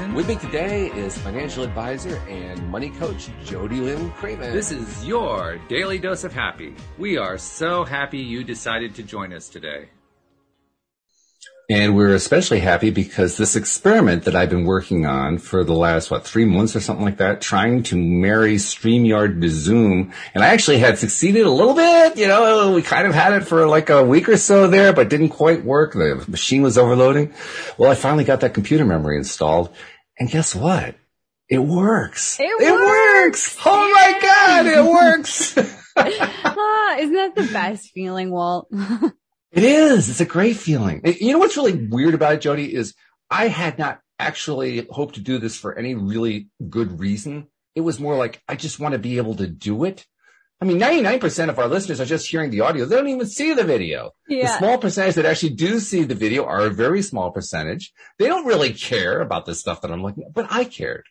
Walt With me today is financial advisor and money coach Jody Lynn Craven. This is your daily dose of happy. We are so happy you decided to join us today. And we're especially happy because this experiment that I've been working on for the last, what, three months or something like that, trying to marry StreamYard to Zoom. And I actually had succeeded a little bit. You know, we kind of had it for like a week or so there, but didn't quite work. The machine was overloading. Well, I finally got that computer memory installed. And guess what? It works. It, it works. works. Oh my God, it works. ah, isn't that the best feeling, Walt? It is. It's a great feeling. You know what's really weird about it, Jody, is I had not actually hoped to do this for any really good reason. It was more like, I just want to be able to do it. I mean, 99% of our listeners are just hearing the audio. They don't even see the video. Yeah. The small percentage that actually do see the video are a very small percentage. They don't really care about the stuff that I'm looking at, but I cared.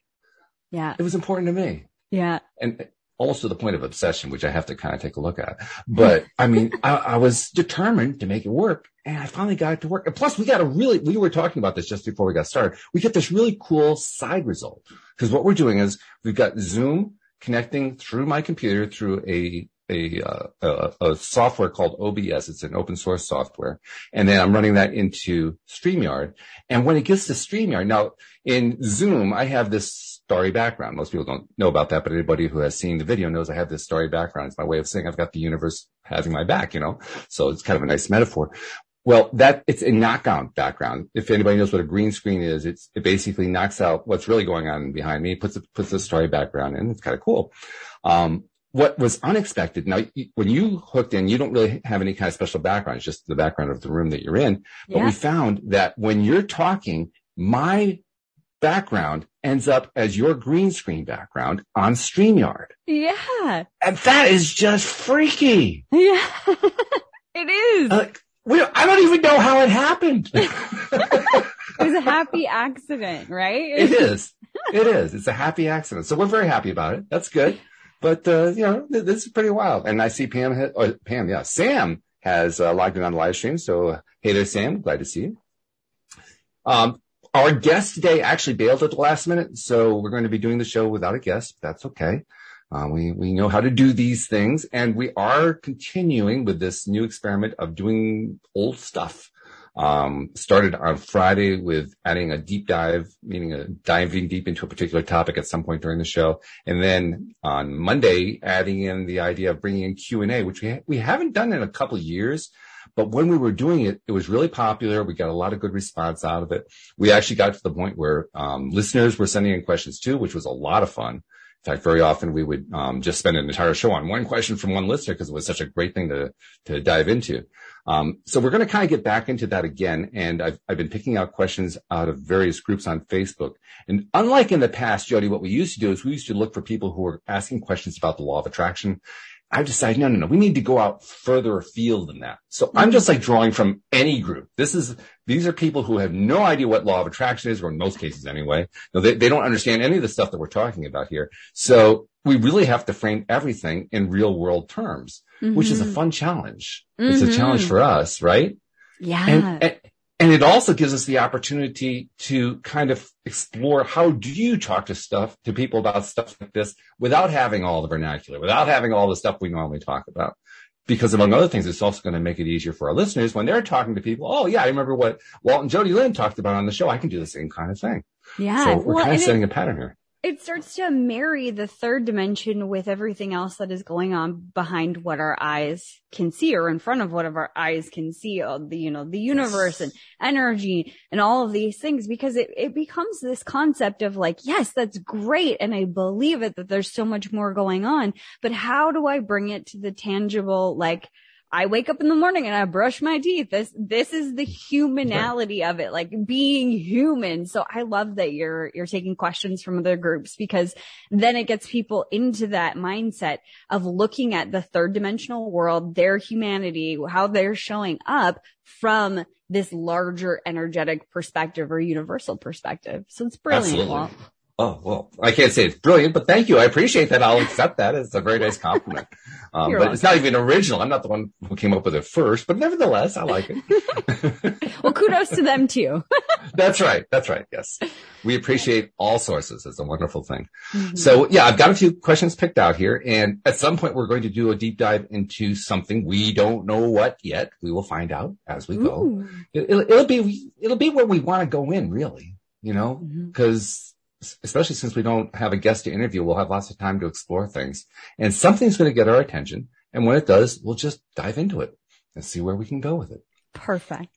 Yeah. It was important to me. Yeah. And almost to the point of obsession, which I have to kind of take a look at. But I mean, I, I, was determined to make it work and I finally got it to work. And plus we got a really, we were talking about this just before we got started. We get this really cool side result because what we're doing is we've got Zoom connecting through my computer through a a, uh, a, a, software called OBS. It's an open source software. And then I'm running that into StreamYard. And when it gets to StreamYard, now in Zoom, I have this starry background. Most people don't know about that, but anybody who has seen the video knows I have this starry background. It's my way of saying I've got the universe having my back, you know? So it's kind of a nice metaphor. Well, that it's a knockout background. If anybody knows what a green screen is, it's, it basically knocks out what's really going on behind me, puts, a, puts the starry background in. It's kind of cool. Um, what was unexpected. Now, when you hooked in, you don't really have any kind of special background. It's just the background of the room that you're in. But yeah. we found that when you're talking, my background ends up as your green screen background on StreamYard. Yeah. And that is just freaky. Yeah. it is. Uh, we, I don't even know how it happened. it was a happy accident, right? it is. It is. It's a happy accident. So we're very happy about it. That's good. But, uh, you know, this is pretty wild. And I see Pam, or oh, Pam, yeah, Sam has uh, logged in on the live stream. So, uh, hey there, Sam. Glad to see you. Um, our guest today actually bailed at the last minute, so we're going to be doing the show without a guest. That's okay. Uh, we we know how to do these things, and we are continuing with this new experiment of doing old stuff. Um, started on Friday with adding a deep dive, meaning a diving deep into a particular topic at some point during the show, and then on Monday adding in the idea of bringing in Q and A, which we ha- we haven't done in a couple years. But when we were doing it, it was really popular. We got a lot of good response out of it. We actually got to the point where um, listeners were sending in questions too, which was a lot of fun. In fact, very often we would um, just spend an entire show on one question from one listener because it was such a great thing to to dive into. Um, so we're going to kind of get back into that again, and I've I've been picking out questions out of various groups on Facebook. And unlike in the past, Jody, what we used to do is we used to look for people who were asking questions about the law of attraction, I've decided, no, no, no, we need to go out further afield than that. So I'm just like drawing from any group. This is, these are people who have no idea what law of attraction is, or in most cases anyway. No, they, they don't understand any of the stuff that we're talking about here. So we really have to frame everything in real world terms, mm-hmm. which is a mm-hmm. fun challenge. Mm-hmm. It's a challenge mm-hmm. for us, right? Yeah. And, and, and it also gives us the opportunity to kind of explore how do you talk to stuff, to people about stuff like this without having all the vernacular, without having all the stuff we normally talk about. Because among other things, it's also going to make it easier for our listeners when they're talking to people. Oh yeah, I remember what Walt and Jody Lynn talked about on the show. I can do the same kind of thing. Yeah. So we're well, kind of setting it, a pattern here it starts to marry the third dimension with everything else that is going on behind what our eyes can see or in front of what our eyes can see, uh, the, you know, the universe and energy and all of these things because it, it becomes this concept of like, yes, that's great. And I believe it that there's so much more going on, but how do I bring it to the tangible, like, I wake up in the morning and I brush my teeth. This, this is the humanality of it, like being human. So I love that you're, you're taking questions from other groups because then it gets people into that mindset of looking at the third dimensional world, their humanity, how they're showing up from this larger energetic perspective or universal perspective. So it's brilliant. Oh, well, I can't say it's brilliant, but thank you. I appreciate that. I'll accept that. It's a very nice compliment. Um, but welcome. it's not even original. I'm not the one who came up with it first, but nevertheless, I like it. well, kudos to them too. That's right. That's right. Yes. We appreciate all sources. It's a wonderful thing. Mhm. So yeah, I've got a few questions picked out here. And at some point, we're going to do a deep dive into something we don't know what yet. We will find out as we go. It, will it'll be, it'll be where we want to go in really, you know, because especially since we don't have a guest to interview, we'll have lots of time to explore things and something's going to get our attention. And when it does, we'll just dive into it and see where we can go with it. Perfect.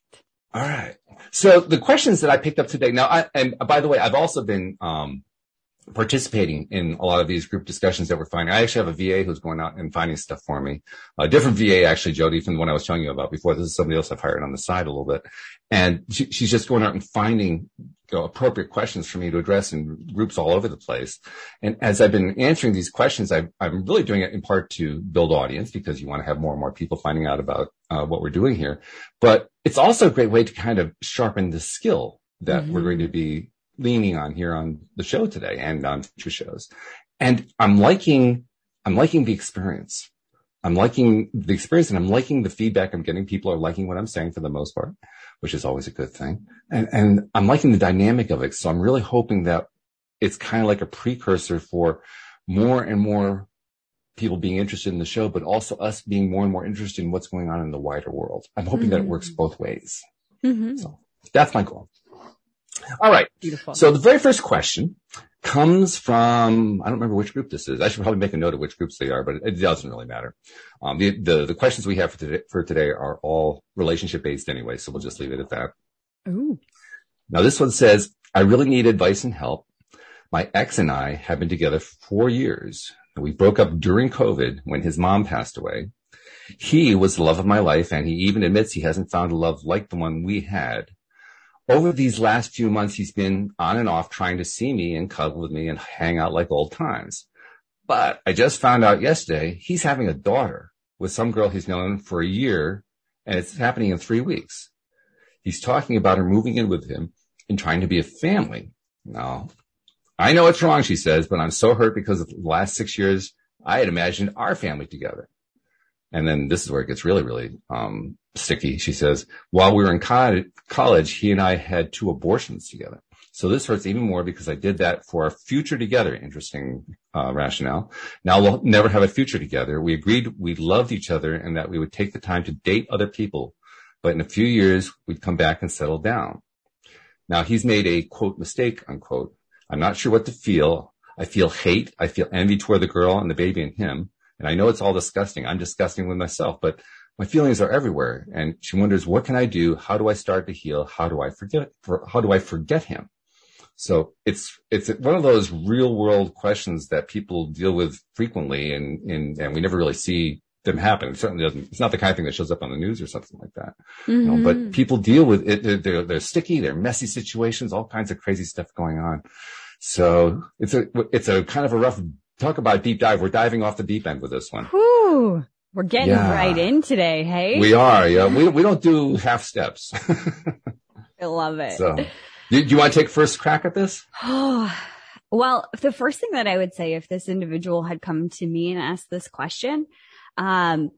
All right. So the questions that I picked up today now, I, and by the way, I've also been, um, participating in a lot of these group discussions that we're finding. I actually have a VA who's going out and finding stuff for me. A different VA, actually, Jody, from the one I was telling you about before. This is somebody else I've hired on the side a little bit. And she, she's just going out and finding you know, appropriate questions for me to address in groups all over the place. And as I've been answering these questions, i am really doing it in part to build audience because you want to have more and more people finding out about uh, what we're doing here. But it's also a great way to kind of sharpen the skill that Mhm. we're going to be leaning on here on the show today and on future shows. And I'm liking, I'm liking the experience. I'm liking the experience and I'm liking the feedback I'm getting. People are liking what I'm saying for the most part, which is always a good thing. And, and I'm liking the dynamic of it. So I'm really hoping that it's kind of like a precursor for more and more people being interested in the show, but also us being more and more interested in what's going on in the wider world. I'm hoping that it works Mhm. both ways. Mhm. So that's my goal. All right. Beautiful. So the very first question comes from, I don't remember which group this is. I should probably make a note of which groups they are, but it doesn't really matter. Um, the, the, the questions we have for today, for today are all relationship based anyway. So we'll just leave it at that. Ooh. Now this one says, I really need advice and help. My ex and I have been together for four years. We broke up during COVID when his mom passed away. He was the love of my life and he even admits he hasn't found a love like the one we had. Over these last few months, he's been on and off trying to see me and cuddle with me and hang out like old times. But I just found out yesterday he's having a daughter with some girl he's known for a year and it's happening in three weeks. He's talking about her moving in with him and trying to be a family. Now, I know it's wrong, she says, but I'm so hurt because of the last six years, I had imagined our family together. And then this is where it gets really, really, um, sticky. She says, while we were in co- college, he and I had two abortions together. So this hurts even more because I did that for our future together. Interesting, uh, rationale. Now we'll never have a future together. We agreed we loved each other and that we would take the time to date other people, but in a few years we'd come back and settle down. Now he's made a quote mistake, unquote. I'm not sure what to feel. I feel hate. I feel envy toward the girl and the baby and him. And I know it's all disgusting. I'm disgusting with myself, but my feelings are everywhere. And she wonders, what can I do? How do I start to heal? How do I forget, how do I forget him? So it's, it's one of those real world questions that people deal with frequently and, and, and we never really see them happen. It certainly doesn't, it's not the kind of thing that shows up on the news or something like that. You know, but mm-hmm. people deal with it. They're, they're, they're sticky. They're messy situations, all kinds of crazy stuff going on. So it's a, it's a kind of a rough talk about deep dive. We're diving off the deep end with this one. Whew. We're getting Yeah. right in today. Hey, We are. Yeah. We, we don't do half steps. I love it. so do, you want to take first crack at this? Oh, well, the first thing that I would say if this individual had come to me and asked this question, um,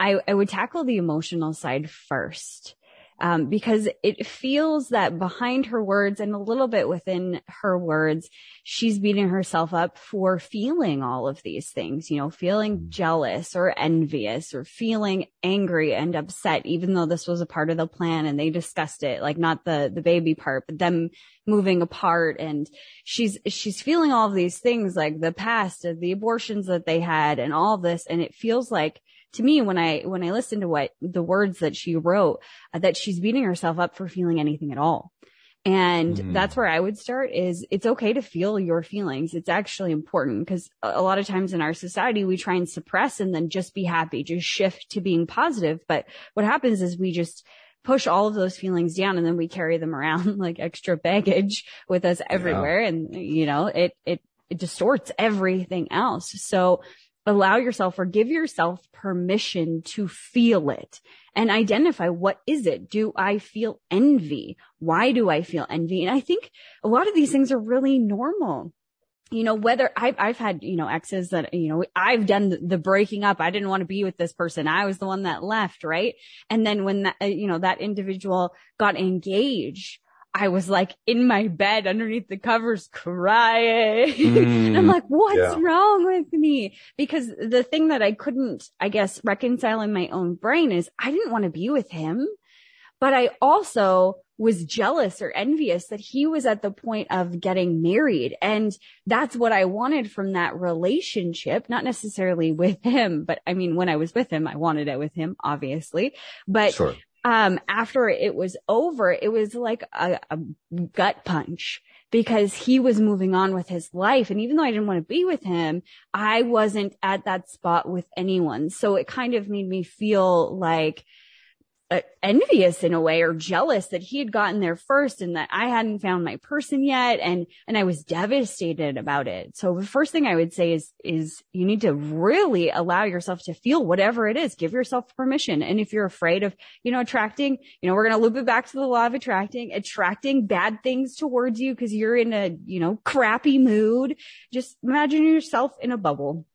I, I would tackle the emotional side first. Um, because it feels that behind her words and a little bit within her words, she's beating herself up for feeling all of these things, you know, feeling jealous or envious or feeling angry and upset, even though this was a part of the plan and they discussed it, like not the, the baby part, but them moving apart. And she's she's feeling all of these things like the past the abortions that they had and all this. And it feels like to me when i when i listen to what the words that she wrote uh, that she's beating herself up for feeling anything at all. And Mhm. that's where i would start is it's okay to feel your feelings. It's actually important because a a lot of times in our society we try and suppress and then just be happy just shift to being positive. But what happens is we just push all of those feelings down and then we carry them around like extra baggage with us everywhere. And you know it it it distorts everything else. So allow yourself or give yourself permission to feel it and identify what is it do i feel envy why do i feel envy and i think a lot of these things are really normal you know, whether I've, I've had, you know, exes that, you know, I've done the breaking up. I didn't want to be with this person. I was the one that left. Right. And then when that, uh, you know, that individual got engaged, I was like in my bed underneath the covers crying. Mm, I'm like, what's yeah. wrong with me? Because the thing that I couldn't, I guess, reconcile in my own brain is I didn't want to be with him, but I also was jealous or envious that he was at the point of getting married. And that's what I wanted from that relationship, not necessarily with him, but I mean, when I was with him, I wanted it with him, obviously, but sure. Um, after it was over, it was like a, a gut punch because he was moving on with his life. And even though I didn't want to be with him, I wasn't at that spot with anyone. So it kind of made me feel like, Uh, envious in a way or jealous that he had gotten there first and that I hadn't found my person yet. And, and I was devastated about it. So the first thing I would say is, is you need to really allow yourself to feel whatever it is. Give yourself permission. And if you're afraid of, you know, attracting, you know, we're going to loop it back to the law of attracting, attracting bad things towards you because you're in a, you know, crappy mood. Just imagine yourself in a bubble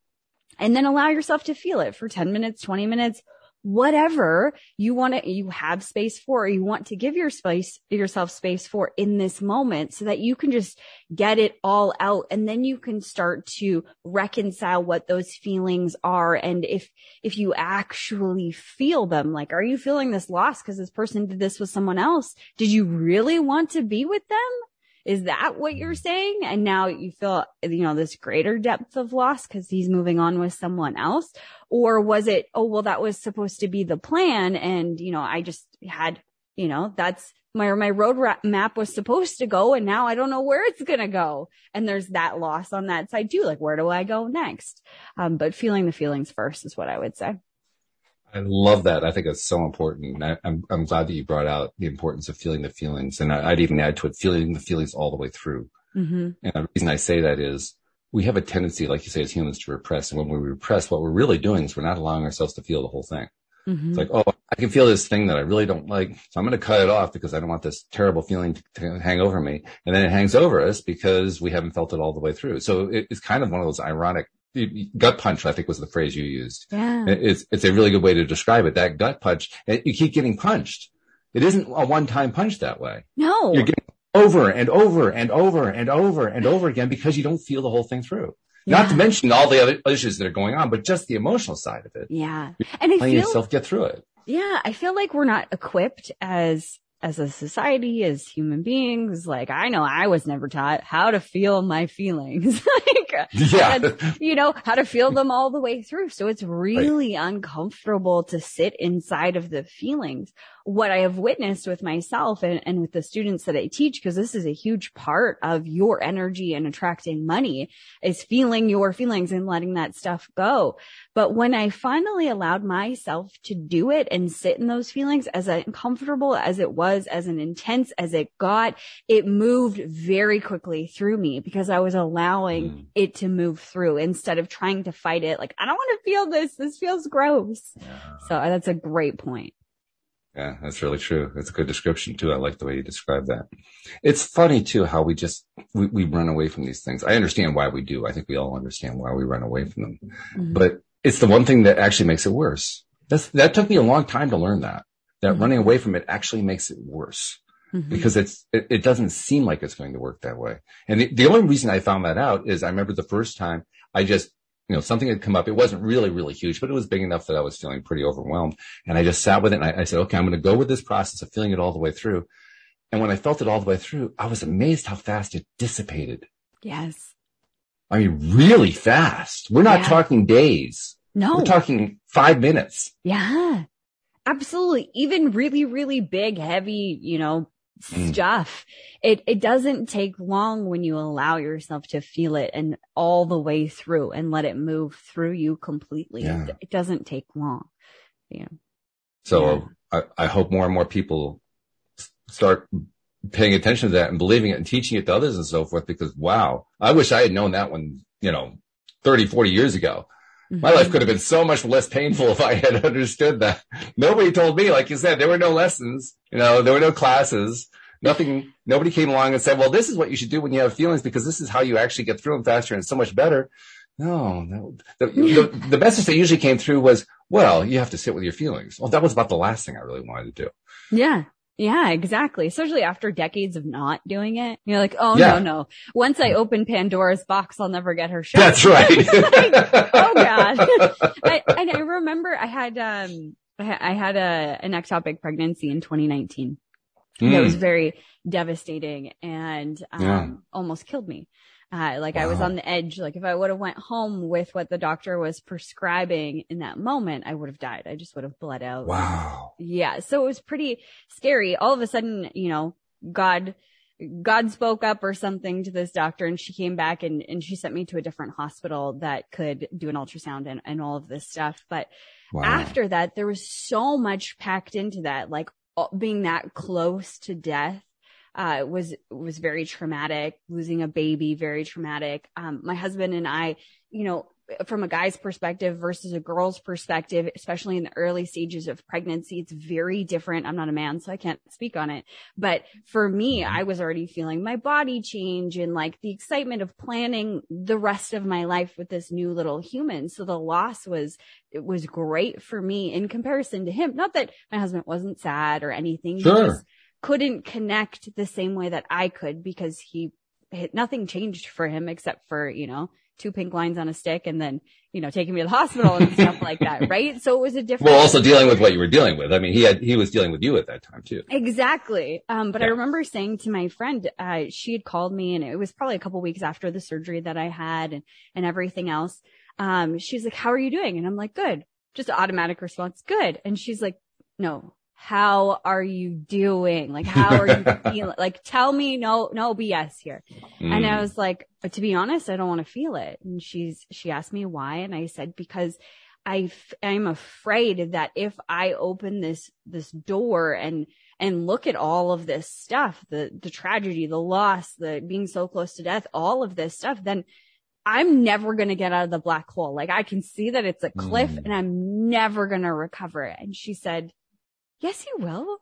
and then allow yourself to feel it for 10 minutes, 20 minutes, whatever you want to, you have space for, or you want to give your space, yourself space for in this moment so that you can just get it all out. And then you can start to reconcile what those feelings are. And if, if you actually feel them, like, are you feeling this loss because this person did this with someone else? Did you really want to be with them? Is that what you're saying? And now you feel, you know, this greater depth of loss because he's moving on with someone else? Or was it, oh, well, that was supposed to be the plan. And, you know, I just had, you know, that's my, my road map was supposed to go. And now I don't know where it's going to go. And there's that loss on that side too. Like, where do I go next? Um, but feeling the feelings first is what I would say. I love that. I think it's so important. I, am I'm, I'm glad that you brought out the importance of feeling the feelings, and I, would even add to it feeling the feelings all the way through. Mm-hmm. And the reason I say that is we have a tendency, like you say, as humans to repress. And when we repress, what we're really doing is we're not allowing ourselves to feel the whole thing. Mm-hmm. It's like, oh, I can feel this thing that I really don't like. So I'm going to cut it off because I don't want this terrible feeling to, to, hang over me. And then it hangs over us because we haven't felt it all the way through. So it, it's kind of one of those ironic gut punch, I think was the phrase you used. Yeah. It's, it's a really good way to describe it. That gut punch, you keep getting punched. It isn't a one time punch that way. No. You're getting over and over and over and over and over again because you don't feel the whole thing through. Yeah. Not to mention all the other issues that are going on, but just the emotional side of it. Yeah. and I feel, yourself get through it. Yeah. I feel like we're not equipped as as a society, as human beings, like I know I was never taught how to feel my feelings. like, yeah. And, you know, how to feel them all the way through. So it's really right. uncomfortable to sit inside of the feelings what I have witnessed with myself and, and with the students that I teach, because this is a huge part of your energy and attracting money is feeling your feelings and letting that stuff go. But when I finally allowed myself to do it and sit in those feelings as uncomfortable as it was, as an intense as it got, it moved very quickly through me because I was allowing mm. it to move through instead of trying to fight it. Like, I don't want to feel this. This feels gross. Yeah. So that's a great point. Yeah, that's really true. It's a good description too. I like the way you describe that. It's funny too how we just we, we run away from these things. I understand why we do. I think we all understand why we run away from them. Mm-hmm. But it's the one thing that actually makes it worse. That's that took me a long time to learn that. That mm-hmm. running away from it actually makes it worse. Mm-hmm. Because it's it, it, doesn't seem like it's going to work that way. And the, the only reason I found that out is I remember the first time I just you know, something had come up. It wasn't really, really huge, but it was big enough that I was feeling pretty overwhelmed. And I just sat with it and I, I said, okay, I'm going to go with this process of feeling it all the way through. And when I felt it all the way through, I was amazed how fast it dissipated. Yes. I mean, really fast. We're not yeah. talking days. No. We're talking five minutes. Yeah. Absolutely. Even really, really big, heavy, you know, Mm. stuff. It, it doesn't take long when you allow yourself to feel it and all the way through and let it move through you completely. Yeah. It, it, doesn't take long. Yeah. So yeah. I, I hope more and more people start paying attention to that and believing it and teaching it to others and so forth because wow, I wish I had known that one, you know, 30, 40 years ago. Mm-hmm. My life could have been so much less painful if I had understood that. Nobody told me, like you said, there were no lessons, you know, there were no classes. Nothing, nobody came along and said, well, this is what you should do when you have feelings because this is how you actually get through them faster and so much better. No, no. The, the, the message that usually came through was, well, you have to sit with your feelings. Well, that was about the last thing I really wanted to do. Yeah. Yeah, exactly. Especially after decades of not doing it. You're like, oh Yeah. no, no. Once I open Pandora's box, I'll never get her shut. That's right. Like, oh god. I, and I remember I had, um, I had a, an ectopic pregnancy in 2019. That was Mm. very devastating and, um, Yeah. almost killed me. Uh, like I was on the edge. Like if I would have went home with what the doctor was prescribing in that moment, I would have died. I just would have bled out. Wow. Yeah. So it was pretty scary. All of a sudden, you know, God, God spoke up or something to this doctor and she came back and, and she sent me to a different hospital that could do an ultrasound and, and all of this stuff. But Wow. after that, there was so much packed into that, like being that close to death. Uh, was, was very traumatic. Losing a baby, very traumatic. Um, my husband and I, you know, from a guy's perspective versus a girl's perspective, especially in the early stages of pregnancy, it's very different. I'm not a man, so I can't speak on it. But for me, I was already feeling my body change and like the excitement of planning the rest of my life with this new little human. So the loss was, it was great for me in comparison to him. Not that my husband wasn't sad or anything. Sure. just couldn't connect the same way that I could because he, hit, nothing changed for him except for, you know, two pink lines on a stick and then, you know, taking me to the hospital and stuff like that. Right. So it was a different. Well, also dealing with what you were dealing with. I mean, he had, he was dealing with you at that time too. Exactly. Um, but I remember saying to my friend, uh, she had called me and it was probably a couple weeks after the surgery that I had and, and everything else. Um, she's like, how are you doing? And I'm like, good. Just automatic response. Good. And she's like, no, how are you doing? Like, how are you feeling? Like, tell me no, no BS here. And I Mm. was like, "But to be honest, I don't want to feel it. And she's, she asked me why. And I said, because I, f- I'm afraid that if I open this, this door and, and look at all of this stuff, the, the tragedy, the loss, the being so close to death, all of this stuff, then I'm never going to get out of the black hole. Like I can see that it's a cliff Mm. and I'm never going to recover it. And she said, yes, you will.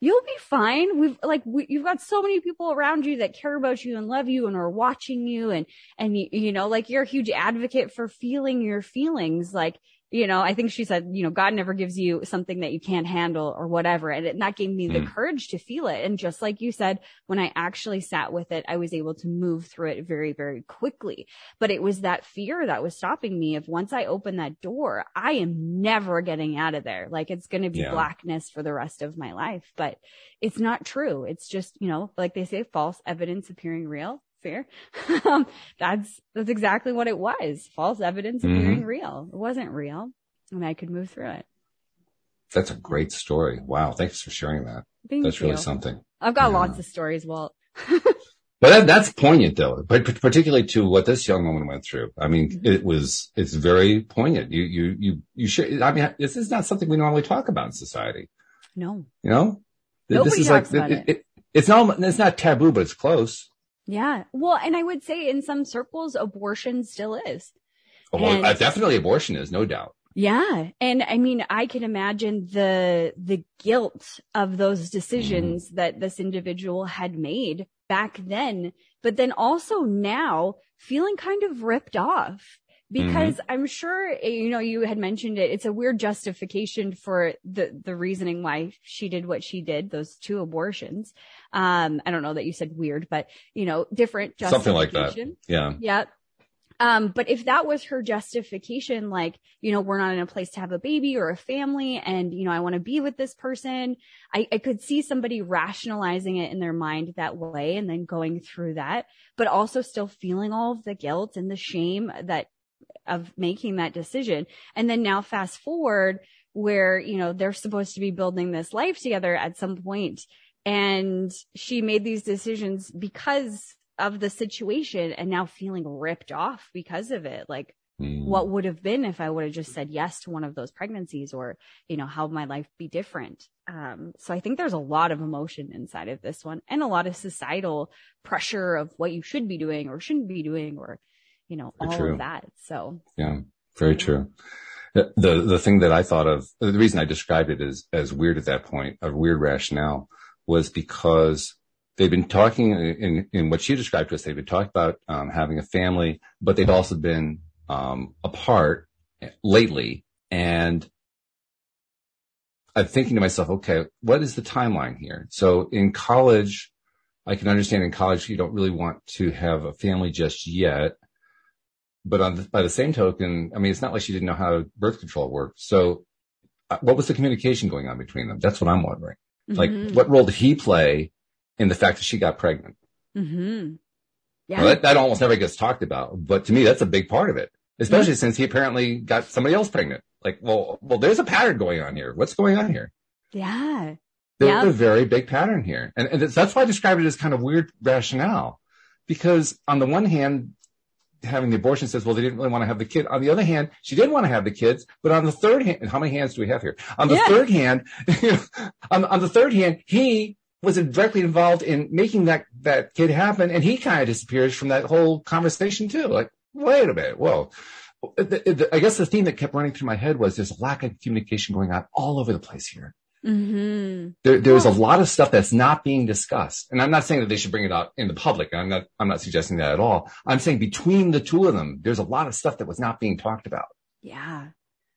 You'll be fine. We've like, we, you've got so many people around you that care about you and love you and are watching you. And, and you, you know, like you're a huge advocate for feeling your feelings. Like, you know, I think she said, you know, God never gives you something that you can't handle or whatever. And, it, and that gave me the Mm. courage to feel it. And just like you said, when I actually sat with it, I was able to move through it very, very quickly. But it was that fear that was stopping me of once I open that door, I am never getting out of there. Like it's going to be Yeah. blackness for the rest of my life, but it's not true. It's just, you know, like they say, false evidence appearing real. Fear. um, that's, that's exactly what it was. False evidence Mhm. appearing real. It wasn't real. And I could move through it. That's a great story. Wow. Thanks for sharing that. Thank That's you. really something. I've got Yeah. lots of stories, Walt. But that, that's poignant though, but particularly to what this young woman went through. I mean, Mm-hmm. it was, it's very poignant. You, you, you, you should, I mean, this is not something we normally talk about in society, No. you know? Nobody this is like, about it, it, it's not, it's not taboo, but it's close. Yeah. Well, and I would say in some circles, abortion still is. Oh, well, uh, definitely abortion is, no doubt. Yeah. And I mean, I can imagine the, the guilt of those decisions that this individual had made back then, but then also now feeling kind of ripped off because I'm sure, eh, you know, you had mentioned it. It's a weird justification for the, the reasoning why she did what she did, those two abortions. Um, I don't know that you said weird, but you know, different Something like that. Yeah. Yeah. Um, but if that was her justification, like, you know, we're not in a place to have a baby or a family and, you know, I want to be with this person, I, I could see somebody rationalizing it in their mind that way and then going through that, but also still feeling all of the guilt and the shame that of making that decision. And then now fast forward where, you know, they're supposed to be building this life together at some point and she made these decisions because of the situation and now feeling ripped off because of it. Like Mm. what would have been if I would have just said yes to one of those pregnancies or, you know, how would my life be different? Um, so I think there's a lot of emotion inside of this one and a lot of societal pressure of what you should be doing or shouldn't be doing or, you know, Very all true. of that. So Yeah, very true. The, the thing that I thought of, the reason I described it as as weird at that point, a weird rationale, was because they've been talking in, in what she described to us. They've been talking about um, having a family, but they've also been um, apart lately. And I'm thinking to myself, okay, what is the timeline here? So in college, I can understand in college you don't really want to have a family just yet. But on the, by the same token, I mean, it's not like she didn't know how birth control worked. So uh, what was the communication going on between them? That's what I'm wondering. Mm-hmm. Like, what role did he play in the fact that she got pregnant? Mm-hmm. Yeah. Well, that, that, almost never gets talked about, but to me, that's a big part of it, especially since he apparently got somebody else pregnant. Like, well, well, there's a pattern going on here. What's going on here? Yeah. There's yeah. a very big pattern here. And, and that's why I describe it as kind of weird rationale. Because on the one hand, having the abortion says, well, they didn't really want to have the kid. On the other hand, she did want to have the kids, but on the third hand, how many hands do we have here? On the yeah. third hand, on, on the third hand, he was directly involved in making that, that kid happen. And he kind of disappears from that whole conversation too. Like, wait a minute. Whoa. I guess the theme that kept running through my head was there's a lack of communication going on all over the place here. Mm-hmm. There, there's a lot of stuff that's not being discussed. And I'm not saying that they should bring it out in the public. I'm not, I'm not suggesting that at all. I'm saying between the two of them, there's a lot of stuff that was not being talked about. Yeah.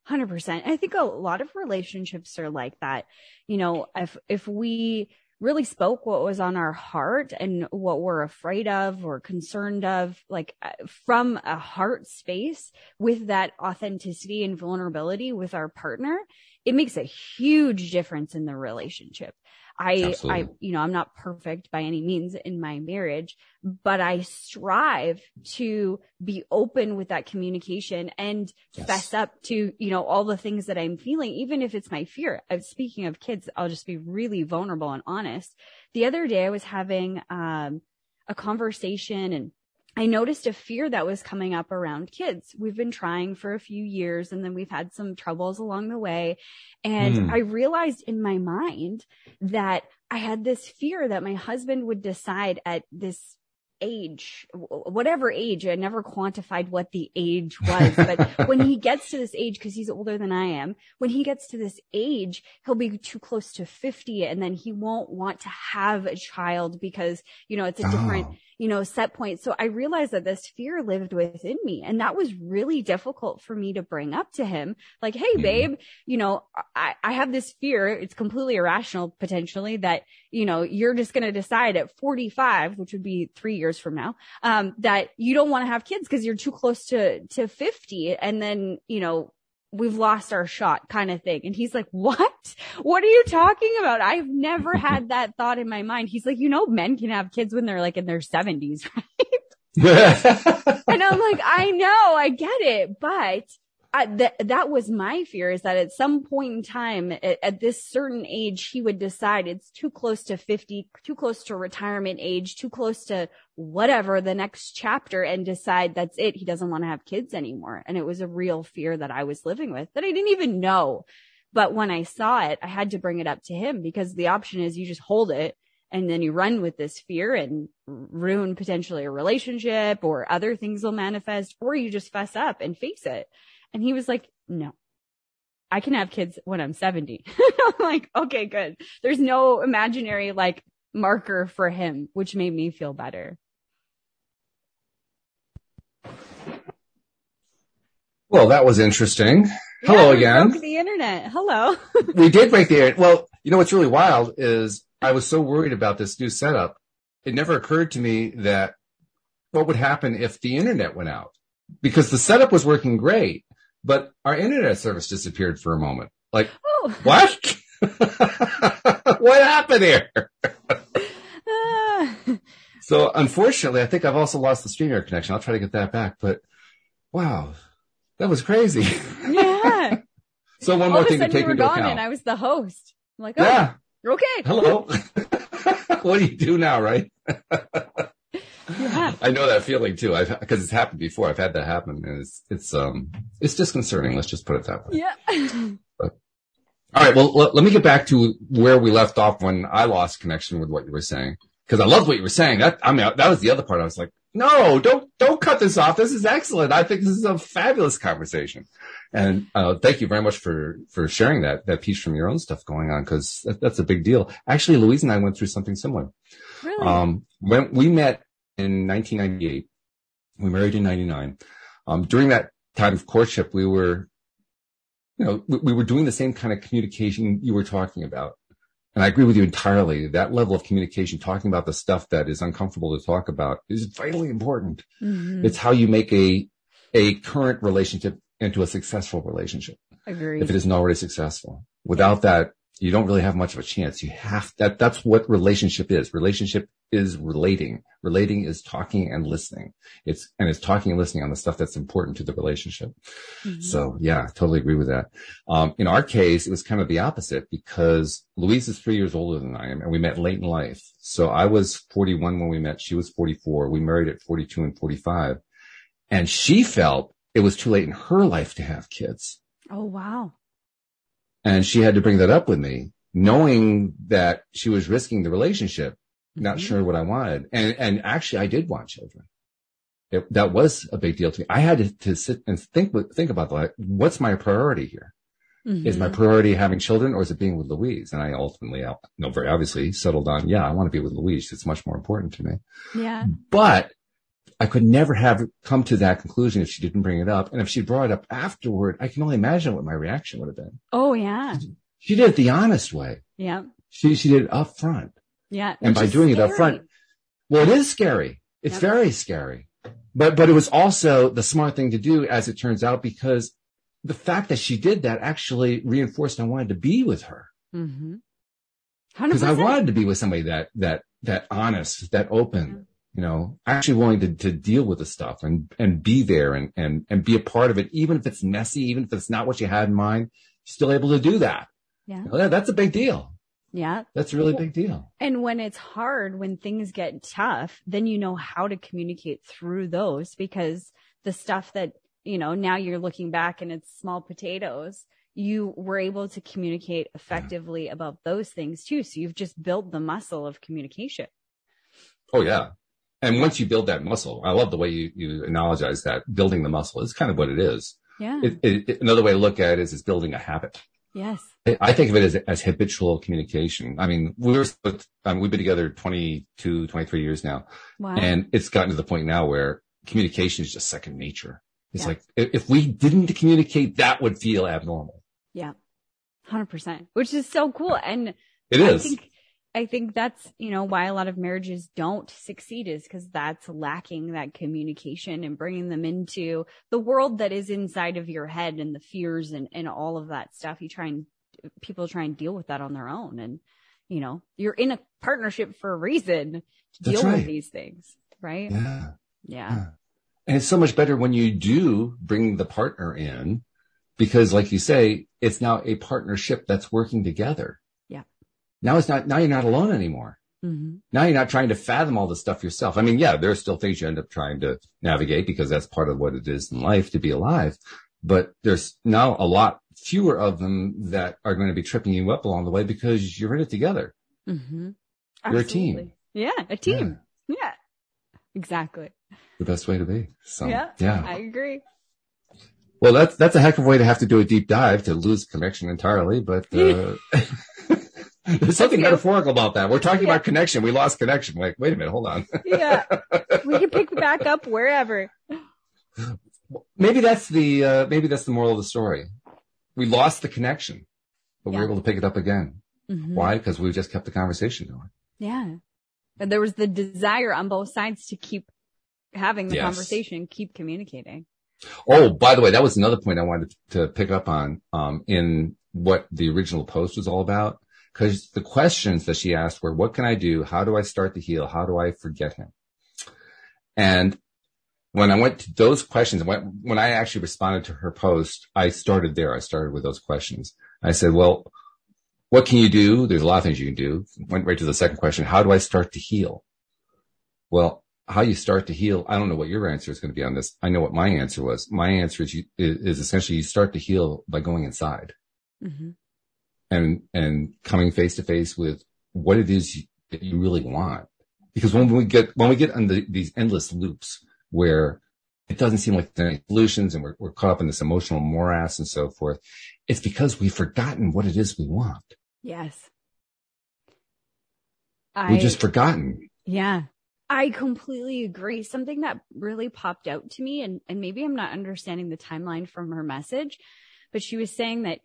100%. I think a lot of relationships are like that. You know, if, if we really spoke what was on our heart and what we're afraid of or concerned of, like uh, from a heart space with that authenticity and vulnerability with our partner, it makes a huge difference in the relationship. I, Absolutely. I, you know, I'm not perfect by any means in my marriage, but I strive to be open with that communication and yes. fess up to, you know, all the things that I'm feeling, even if it's my fear. Uh, speaking of kids, I'll just be really vulnerable and honest. The other day I was having, um, a conversation and I noticed a fear that was coming up around kids. We've been trying for a few years and then we've had some troubles along the way. And mm. I realized in my mind that I had this fear that my husband would decide at this age, whatever age, I never quantified what the age was, but when he gets to this age, cause he's older than I am, when he gets to this age, he'll be too close to 50 and then he won't want to have a child because, you know, it's a different, oh you know, set point. So I realized that this fear lived within me and that was really difficult for me to bring up to him. Like, Hey, mm-hmm. babe, you know, I, I have this fear. It's completely irrational potentially that, you know, you're just going to decide at 45, which would be three years from now, um, that you don't want to have kids because you're too close to, to 50. And then, you know, we've lost our shot kind of thing. And he's like, what? What are you talking about? I've never had that thought in my mind. He's like, you know, men can have kids when they're like in their seventies, right? and I'm like, I know, I get it, but That that was my fear is that at some point in time at, at, this certain age he would decide it's too close to 50 too close to retirement age too close to whatever the next chapter and decide that's it. He doesn't want to have kids anymore. And it was a real fear that I was living with that I didn't even know. But when I saw it I had to bring it up to him because the option is you just hold it and then you run with this fear and ruin potentially a relationship or other things will manifest or you just fess up and face it and he was like, no, I can have kids when I'm 70. I'm like, okay, good. There's no imaginary like marker for him, which made me feel better. Well, that was interesting. Yeah, Hello again. the internet. Hello. we did break the internet. Well, you know what's really wild is I was so worried about this new setup. It never occurred to me that what would happen if the internet went out because the setup was working great but our internet service disappeared for a moment. Like, oh. what? what happened here? uh. So unfortunately, I think I've also lost the StreamYard connection. I'll try to get that back, but wow, that was crazy. Yeah. so one All more thing to take into account. And I was the host. I'm like, oh, yeah. You're okay. Hello. what do you do now, right? Yeah. I know that feeling too. I've because it's happened before. I've had that happen, and it's it's um it's disconcerting. Let's just put it that way. Yeah. But, all right. Well, let, let, me get back to where we left off when I lost connection with what you were saying because I loved what you were saying. That I mean that was the other part. I was like, no, don't, don't cut this off. This is excellent. I think this is a fabulous conversation. And, uh, thank you very much for, for sharing that, that piece from your own stuff going on. Cause that, that's a big deal. Actually, Louise and I went through something similar. Really? Um, when we met in 1998, we married in 99. Um, during that time of courtship, we were, you know, we, we were doing the same kind of communication you were talking about. And I agree with you entirely. That level of communication, talking about the stuff that is uncomfortable to talk about is vitally important. Mhm. It's how you make a, a current relationship into a successful relationship Agreed. if it isn't already successful. Without that, you don't really have much of a chance. You have that. That's what relationship is. Relationship is relating. Relating is talking and listening. It's, and it's talking and listening on the stuff that's important to the relationship. Mhm. So yeah, totally agree with that. Um, in our case, it was kind of the opposite because Louise is three years older than I am and we met late in life. So I was 41 when we met. She was 44. We married at 42 and 45 and she felt it was too late in her life to have kids. oh wow. And she had to bring that up with me, knowing that she was risking the relationship, not Mhm. sure what I wanted. And, and actually I did want children. It, that was a big deal to me. I had to, to sit and think, think about that. What's my priority here? Is my Mhm. priority having children or is it being with Louise? And I ultimately, uh, no, very obviously settled on, yeah, I want to be with Louise. It's much more important to me. yeah. But I could never have come to that conclusion if she didn't bring it up. And if she brought it up afterward, I can only imagine what my reaction would have been. Oh yeah. She did it the honest way. Yeah. She, she did it up front. Yeah. And by doing it up front, well, it is scary. It's Yep. very scary. But, but it was also the smart thing to do as it turns out because the fact that she did that actually reinforced I wanted to be with her Mm-hmm. because I wanted to be with somebody that, that, that honest, that open, you know, actually willing to, to deal with the stuff and, and be there and, and, and be a part of it. Even if it's messy, even if it's not what you had in mind, still able to do that. Yeah. You know, that's a big deal. Yeah. That's a really big deal. And when it's hard, when things get tough, then you know how to communicate through those because the stuff that, you know, now you're looking back and it's small potatoes, you were able to communicate effectively about those things too. So you've just built the muscle of communication. Oh yeah. And once you build that muscle, I love the way you, you analogize that building the muscle is kind of what it is. Yeah. It, it, it- another way to look at it is, is building a habit. yes. I- I think of it as, as habitual communication. I mean, we're, I mean, we've been together 22, 23 years now, Wow. and it's gotten to the point now where communication is just second nature. It's Yeah. like, if we didn't communicate, that would feel abnormal. yeah. Hundred percent, which is so cool. And It I is. think I think that's you know why a lot of marriages don't succeed is because that's lacking that communication and bringing them into the world that is inside of your head and the fears and and all of that stuff. You try and people try and deal with that on their own, and you know you're in a partnership for a reason to deal with these things, right? yeah. Yeah, Yeah. And it's so much better when you do bring the partner in because like you say, it's now a partnership that's working together. Yeah. Now it's not, now you're not alone anymore. hmm Now you're not trying to fathom all this stuff yourself. I mean, yeah, there are still things you end up trying to navigate because that's part of what it is in life to be alive. But there's now a lot fewer of them that are going to be tripping you up along the way because you're in it together. hmm You're a team. Yeah, a team. Yeah, exactly. The best way to be. So yeah, yeah. I agree. Well, that's that's a heck of a way to have to do a deep dive to lose connection entirely, but uh, there's something okay. metaphorical about that. We're talking Yeah. about connection. We lost connection. Like, wait a minute, hold on. Yeah, we can pick back up wherever. maybe that's the uh, maybe that's the moral of the story. We lost the connection, but we were able to pick it up again. Mhm. Why? Because we just kept the conversation going. Yeah. And there was the desire on both sides to keep having the Yes. conversation, keep communicating. Oh, by the way, that was another point I wanted to pick up on um, in what the original post was all about. Because the questions that she asked were, "What can I do? How do I start to heal? How do I forget him?" And when I went to those questions, when, when I actually responded to her post, I started there. I started with those questions. I said, "Well, what can you do? There's a lot of things you can do." Went right to the second question: How do I start to heal? Well, how you start to heal, I don't know what your answer is going to be on this. I know what my answer was. My answer is, you, is, essentially you start to heal by going inside hmm and, and coming face to face with what it is that you really want Because when we get, when we get on the, these endless loops where it doesn't seem like there are any solutions and we're, we're caught up in this emotional morass and so forth, it's because we've forgotten what it is we want. Yes. We've just forgotten. Yeah. I completely agree. Something that really popped out to me, and, and maybe I'm not understanding the timeline from her message, but she was saying that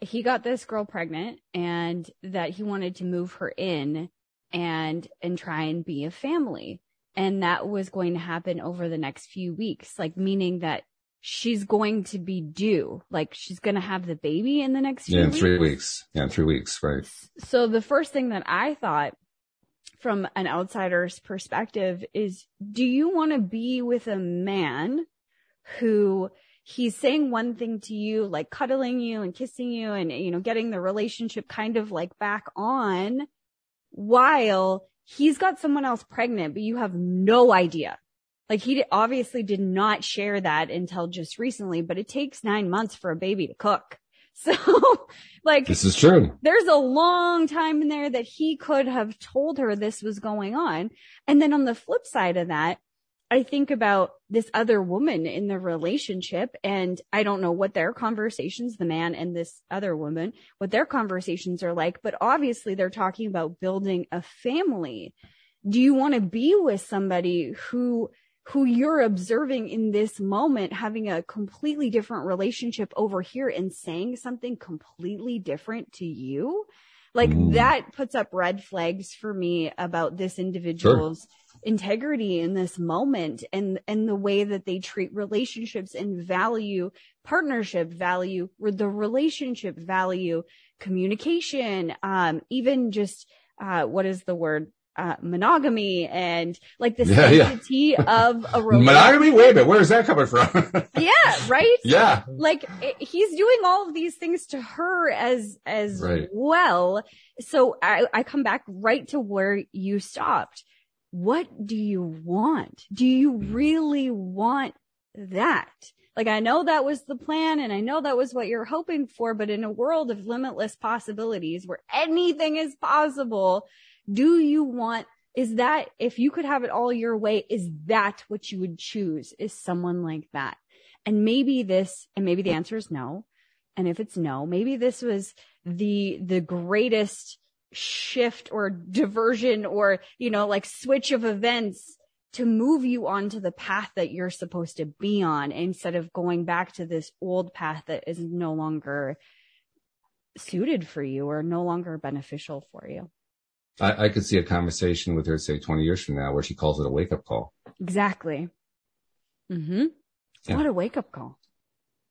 he got this girl pregnant and that he wanted to move her in and and try and be a family and that was going to happen over the next few weeks like meaning that she's going to be due like she's going to have the baby in the next few Yeah, in weeks. three weeks. Yeah, in three weeks, right. so the first thing that i thought from an outsider's perspective is do you want to be with a man who he's saying one thing to you like cuddling you and kissing you and you know getting the relationship kind of like back on while he's got someone else pregnant but you have no idea like he obviously did not share that until just recently but it takes 9 months for a baby to cook so like This is true. there's a long time in there that he could have told her this was going on. And then on the flip side of that, I think about this other woman in the relationship and I don't know what their conversations, the man and this other woman, what their conversations are like, but obviously they're talking about building a family. Do you want to be with somebody who who you're observing in this moment having a completely different relationship over here and saying something completely different to you like Mm. that puts up red flags for me about this individual's integrity in this moment and and the way that they treat relationships and value partnership value the relationship value communication um even just uh what is the word uh monogamy and like the Yeah, yeah. sanctity of a relationship Monogamy? Wait a minute. Where's that coming from? yeah right yeah. like it, he's doing all of these things to her as as Right. well so I, I come back right to where you stopped what do you want do you really want that like i know that was the plan and i know that was what you're hoping for but in a world of limitless possibilities where anything is possible do you want is that if you could have it all your way is that what you would choose is someone like that and maybe this, and maybe the answer is no. And if it's no, maybe this was the, the greatest shift or diversion or, you know, like switch of events to move you onto the path that you're supposed to be on instead of going back to this old path that is no longer suited for you or no longer beneficial for you. I, I could see a conversation with her, say, 20 years from now, where she calls it a wake up call. Exactly. Mm-hmm. Yeah. What a wake up call.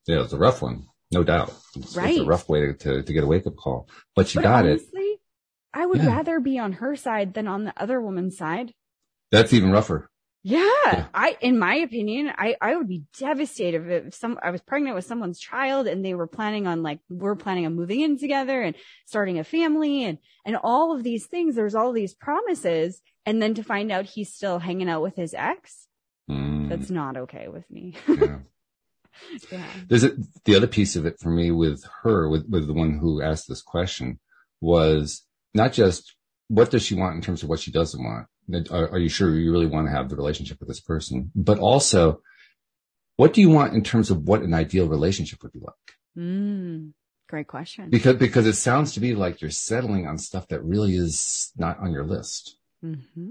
Yeah, it's a rough one, no doubt. It's, it's Right. a rough way to, to, to get a wake up call, but she But got it. I would Yeah. rather be on her side than on the other woman's side. That's even rougher. Yeah, Yeah. I, in my opinion, I, I would be devastated if some, I was pregnant with someone's child and they were planning on like, we're planning on moving in together and starting a family and, and all of these things. There's all these promises. And then to find out he's still hanging out with his ex, Mm, that's not okay with me. yeah. yeah. There's a, the other piece of it for me with her, with, with the one who asked this question was not just what does she want in terms of what she doesn't want? Are, are you sure you really want to have the relationship with this person? But also, what do you want in terms of what an ideal relationship would be like? Mm, great question. Because, because it sounds to me like you're settling on stuff that really is not on your list. hmm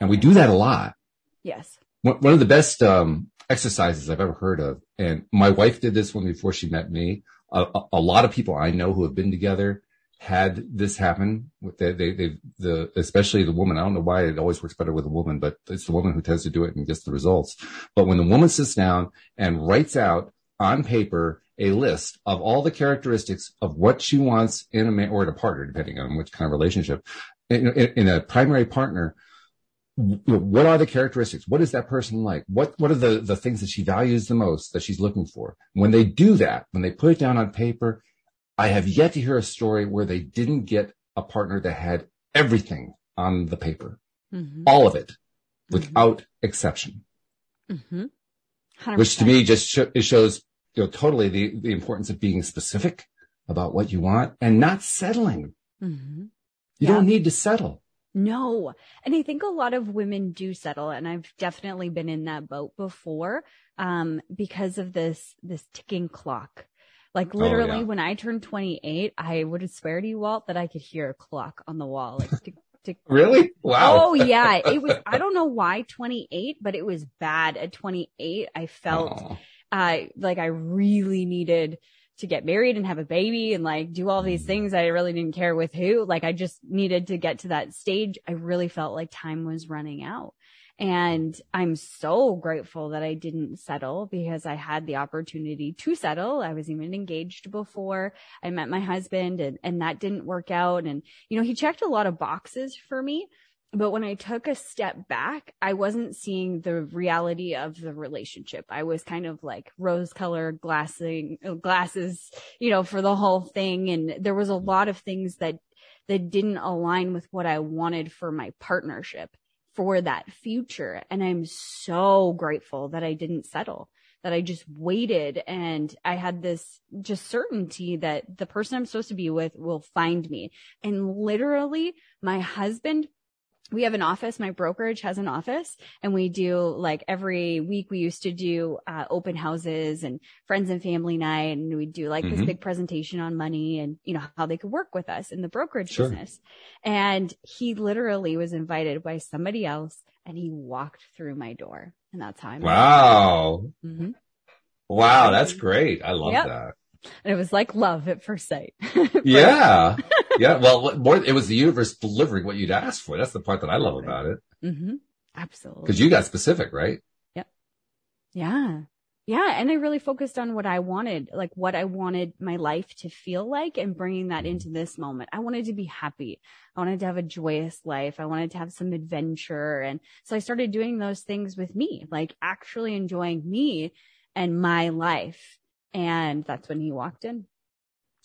And we do that a lot. Yes. one one of the best um, exercises I've ever heard of, and my wife did this one before she met me. A, a, a lot of people I know who have been together had this happen. With they, they, the especially the woman. I don't know why it always works better with a woman, but it's the woman who tends to do it and gets the results. But when the woman sits down and writes out on paper a list of all the characteristics of what she wants in a man or in a partner, depending on which kind of relationship, in, in, in a primary partner, what are the characteristics? What is that person like? What what are the the things that she values the most that she's looking for? When they do that, when they put it down on paper, I have yet to hear a story where they didn't get a partner that had everything on the paper, Mm-hmm. all of it, without exception. Mm-hmm. Which to me just sh- it shows you know totally the the importance of being specific about what you want and not settling. hmm You Yeah. don't need to settle. No. And I think a lot of women do settle and I've definitely been in that boat before um because of this this ticking clock. Like literally Oh, yeah. when I turned 28, I would have swear to you Walt that I could hear a clock on the wall like tick tick Really? Wow. Oh yeah, it was I don't know why 28, but it was bad at 28. I felt uh like I really needed to get married and have a baby and like do all these things. I really didn't care with who. Like I just needed to get to that stage. I really felt like time was running out. And I'm so grateful that I didn't settle because I had the opportunity to settle. I was even engaged before I met my husband and, and that didn't work out. And, you know, he checked a lot of boxes for me. But when I took a step back, I wasn't seeing the reality of the relationship. I was kind of like rose colored glassing uh, glasses, you know, for the whole thing. And there was a lot of things that, that didn't align with what I wanted for my partnership for that future. And I'm so grateful that I didn't settle, that I just waited and I had this just certainty that the person I'm supposed to be with will find me. And literally my husband we have an office. My brokerage has an office and we do like every week we used to do uh, open houses and friends and family night. And we do like this Mhm. big presentation on money and, you know, how they could work with us in the brokerage Sure. business. And he literally was invited by somebody else and he walked through my door. And that's how I met Wow. him. Mhm. Wow. That's great. I love Yep. that. And it was like love at first sight. Yeah. Yeah. Well, what more, it was the universe delivering what you'd asked for. That's the part that I love about it. hmm Absolutely. Cause you got specific, right? Yep. Yeah. Yeah. And I really focused on what I wanted, like what I wanted my life to feel like and bringing that into this moment. I wanted to be happy. I wanted to have a joyous life. I wanted to have some adventure. And so I started doing those things with me, like actually enjoying me and my life. And that's when he walked in.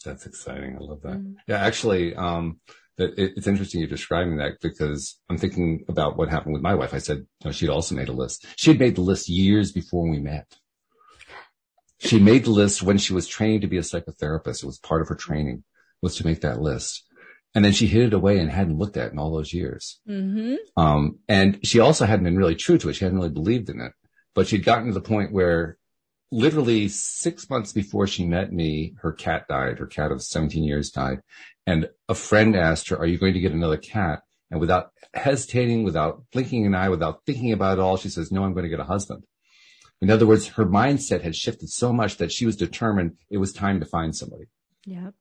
That's exciting. I love that. Mhm. Yeah. Actually, um, it, it's interesting you're describing that because I'm thinking about what happened with my wife. I said, you know, she'd also made a list. She had made the list years before we met. She made the list when she was training to be a psychotherapist. It was part of her training was to make that list. And then she hid it away and hadn't looked at it in all those years. Mm-hmm. Um, and she also hadn't been really true to it. She hadn't really believed in it, but she'd gotten to the point where literally six months before she met me, her cat died. Her cat of 17 years died. And a friend asked her, are you going to get another cat? And without hesitating, without blinking an eye, without thinking about it all, she says, no, I'm going to get a husband. In other words, her mindset had shifted so much that she was determined it was time to find somebody. Yep.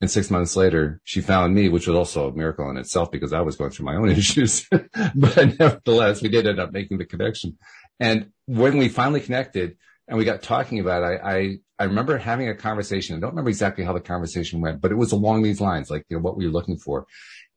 And six months later, she found me, which was also a miracle in itself because I was going through my own issues. but nevertheless, we did end up making the connection. And when we finally connected and we got talking about it, I, I, I remember having a conversation. I don't remember exactly how the conversation went, but it was along these lines, like, you know, what we were looking for.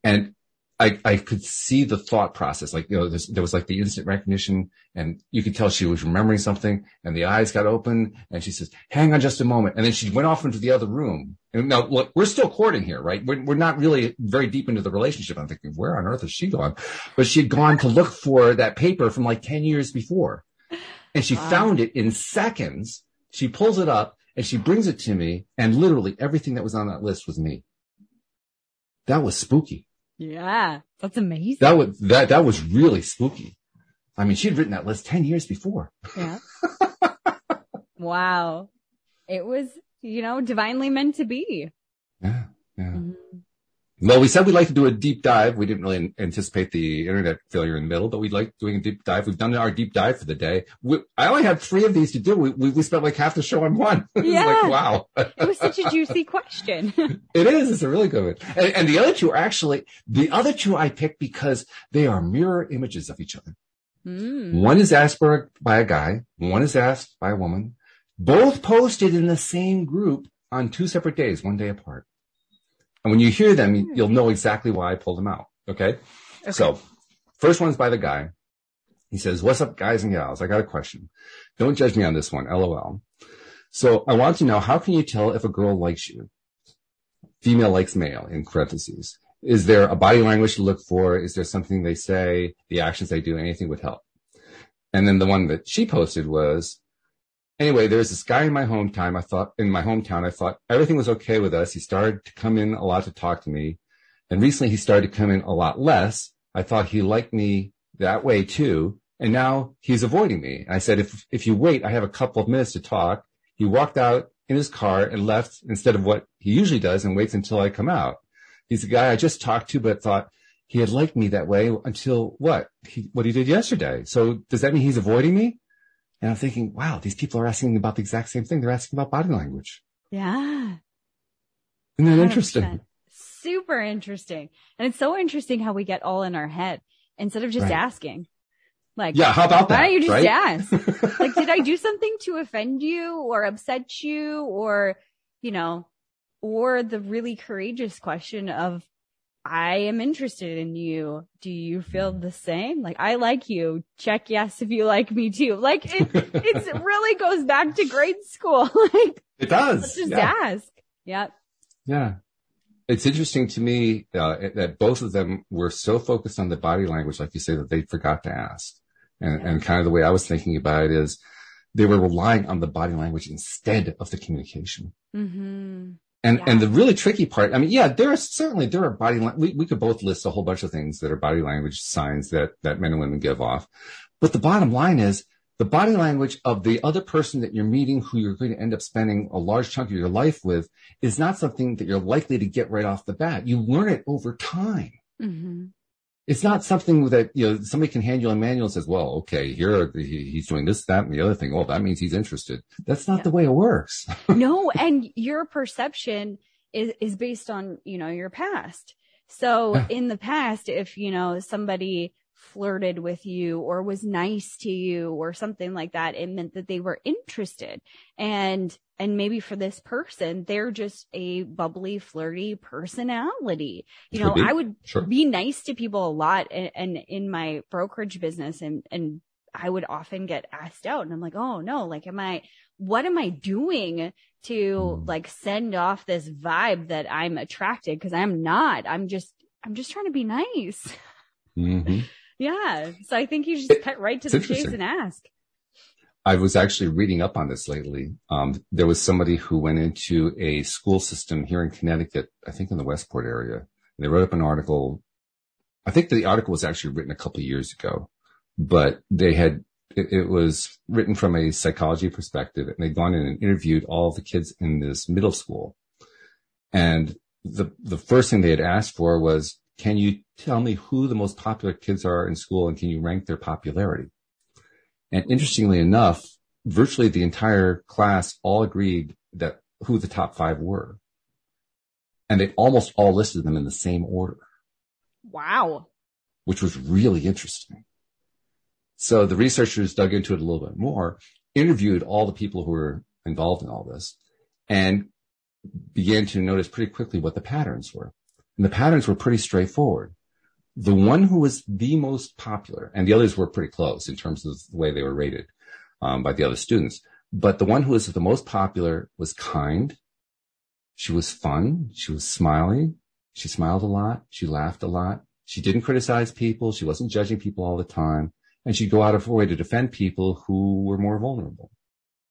And I, I could see the thought process. Like, you know, there was like the instant recognition and you could tell she was remembering something and the eyes got open and she says, hang on just a moment. And then she went off into the other room. And now look, we're still courting here, right? We're, we're not really very deep into the relationship. I'm thinking, where on earth has she gone? But she'd gone to look for that paper from like 10 years before and she Wow. found it in seconds. She pulls it up and she brings it to me and literally everything that was on that list was me. That was spooky. Yeah. That's amazing. That was, that, that was really spooky. I mean, she'd written that list 10 years before. Yeah. wow. It was, you know, divinely meant to be. Yeah. Yeah. Mhm. Well, we said we'd like to do a deep dive. We didn't really anticipate the internet failure in the middle, but we'd like doing a deep dive. We've done our deep dive for the day. We, I only had three of these to do. We, we, we spent like half the show on one. Yeah. like, wow. It was such a juicy question. It is. It's a really good one. And, and the other two are actually, the other two I picked because they are mirror images of each other. Mm. One is asked by, by a guy. One is asked by a woman. Both posted in the same group on two separate days, one day apart. And when you hear them, you- you'll know hmm. exactly why I pulled them out. Okay. Okay. So first one's by the guy. He says, what's up guys and gals? I got a question. Don't judge me on this one. LOL. So I want to know, how can you tell if a girl likes you? Female likes male in parentheses. Is there a body language to look for? Is there something they say, the actions they do, anything would help? And then the one that she posted was, anyway, there's this guy in my hometown. I thought in my hometown, I thought everything was okay with us. He started to come in a lot to talk to me. And recently he started to come in a lot less, I thought he liked me that way too. And now he's avoiding me. I said, if, if you wait, I have a couple of minutes to talk. He walked out in his car and left instead of what he usually does and waits until I come out. He's a guy I just talked to, but thought he had liked me that way until what? He, what he did yesterday. So does that mean he's avoiding me? And I'm thinking, wow, these people are asking about the exact same thing. They're asking about body language. Yeah. Isn't that interesting? 100%. Super interesting. And it's so interesting how we get all in our head instead of just Right. asking. Like, Yeah. How about that? why don't you just right? ask? like, did I do something to offend you or upset you or, you know, or the really courageous question of, I am interested in you. Do you feel the same? Like, I like you. Check yes if you like me too. Like, it, it's, it really goes back to grade school. like, it does. let's just yeah. ask. Yep. Yeah. It's interesting to me uh, that both of them were so focused on the body language, like you say, that they forgot to ask. And, Yeah. and kind of the way I was thinking about it is they were relying on the body language instead of the communication. Mm-hmm. And, Yeah. and the really tricky part, I mean, yeah, there are certainly, there are body, we, we could both list a whole bunch of things that are body language signs that, that men and women give off. But the bottom line is the body language of the other person that you're meeting who you're going to end up spending a large chunk of your life with is not something that you're likely to get right off the bat. You learn it over time. Mm-hmm. It's not something that, you know, somebody can hand you a manual and says, well, okay, here are he- he's doing this, that, and the other thing. Oh, that means he's interested. That's not Yeah. the way it works. no, and your perception is is based on you know your past. So Yeah. in the past, if you know somebody flirted with you or was nice to you or something like that, it meant that they were interested. And and maybe for this person, they're just a bubbly, flirty personality. You know. I would Sure. be nice to people a lot and, and in my brokerage business and and I would often get asked out and I'm like, "Oh no, like am I what am I doing to Mm. like send off this vibe that I'm attracted because I'm not. I'm just I'm just trying to be nice." hmm Yeah. So I think you just It- cut right to the chase and ask. I was actually reading up on this lately. Um, there was somebody who went into a school system here in Connecticut, I think in the Westport area. And they wrote up an article. I think the article was actually written a couple years ago, but they had, it, it was written from a psychology perspective and they'd gone in and interviewed all the kids in this middle school. And the, the first thing they had asked for was, can you tell me who the most popular kids are in school and can you rank their popularity? And interestingly enough, virtually the entire class all agreed that who the top five were. And they almost all listed them in the same order, Wow. which was really interesting. So the researchers dug into it a little bit more, interviewed all the people who were involved in all this and began to notice pretty quickly what the patterns were. And the patterns were pretty straightforward. The one who was the most popular, and the others were pretty close in terms of the way they were rated um, by the other students, but the one who was the most popular was kind. She was fun. She was smiling. She smiled a lot. She laughed a lot. She didn't criticize people. She wasn't judging people all the time. And she'd go out of her way to defend people who were more vulnerable.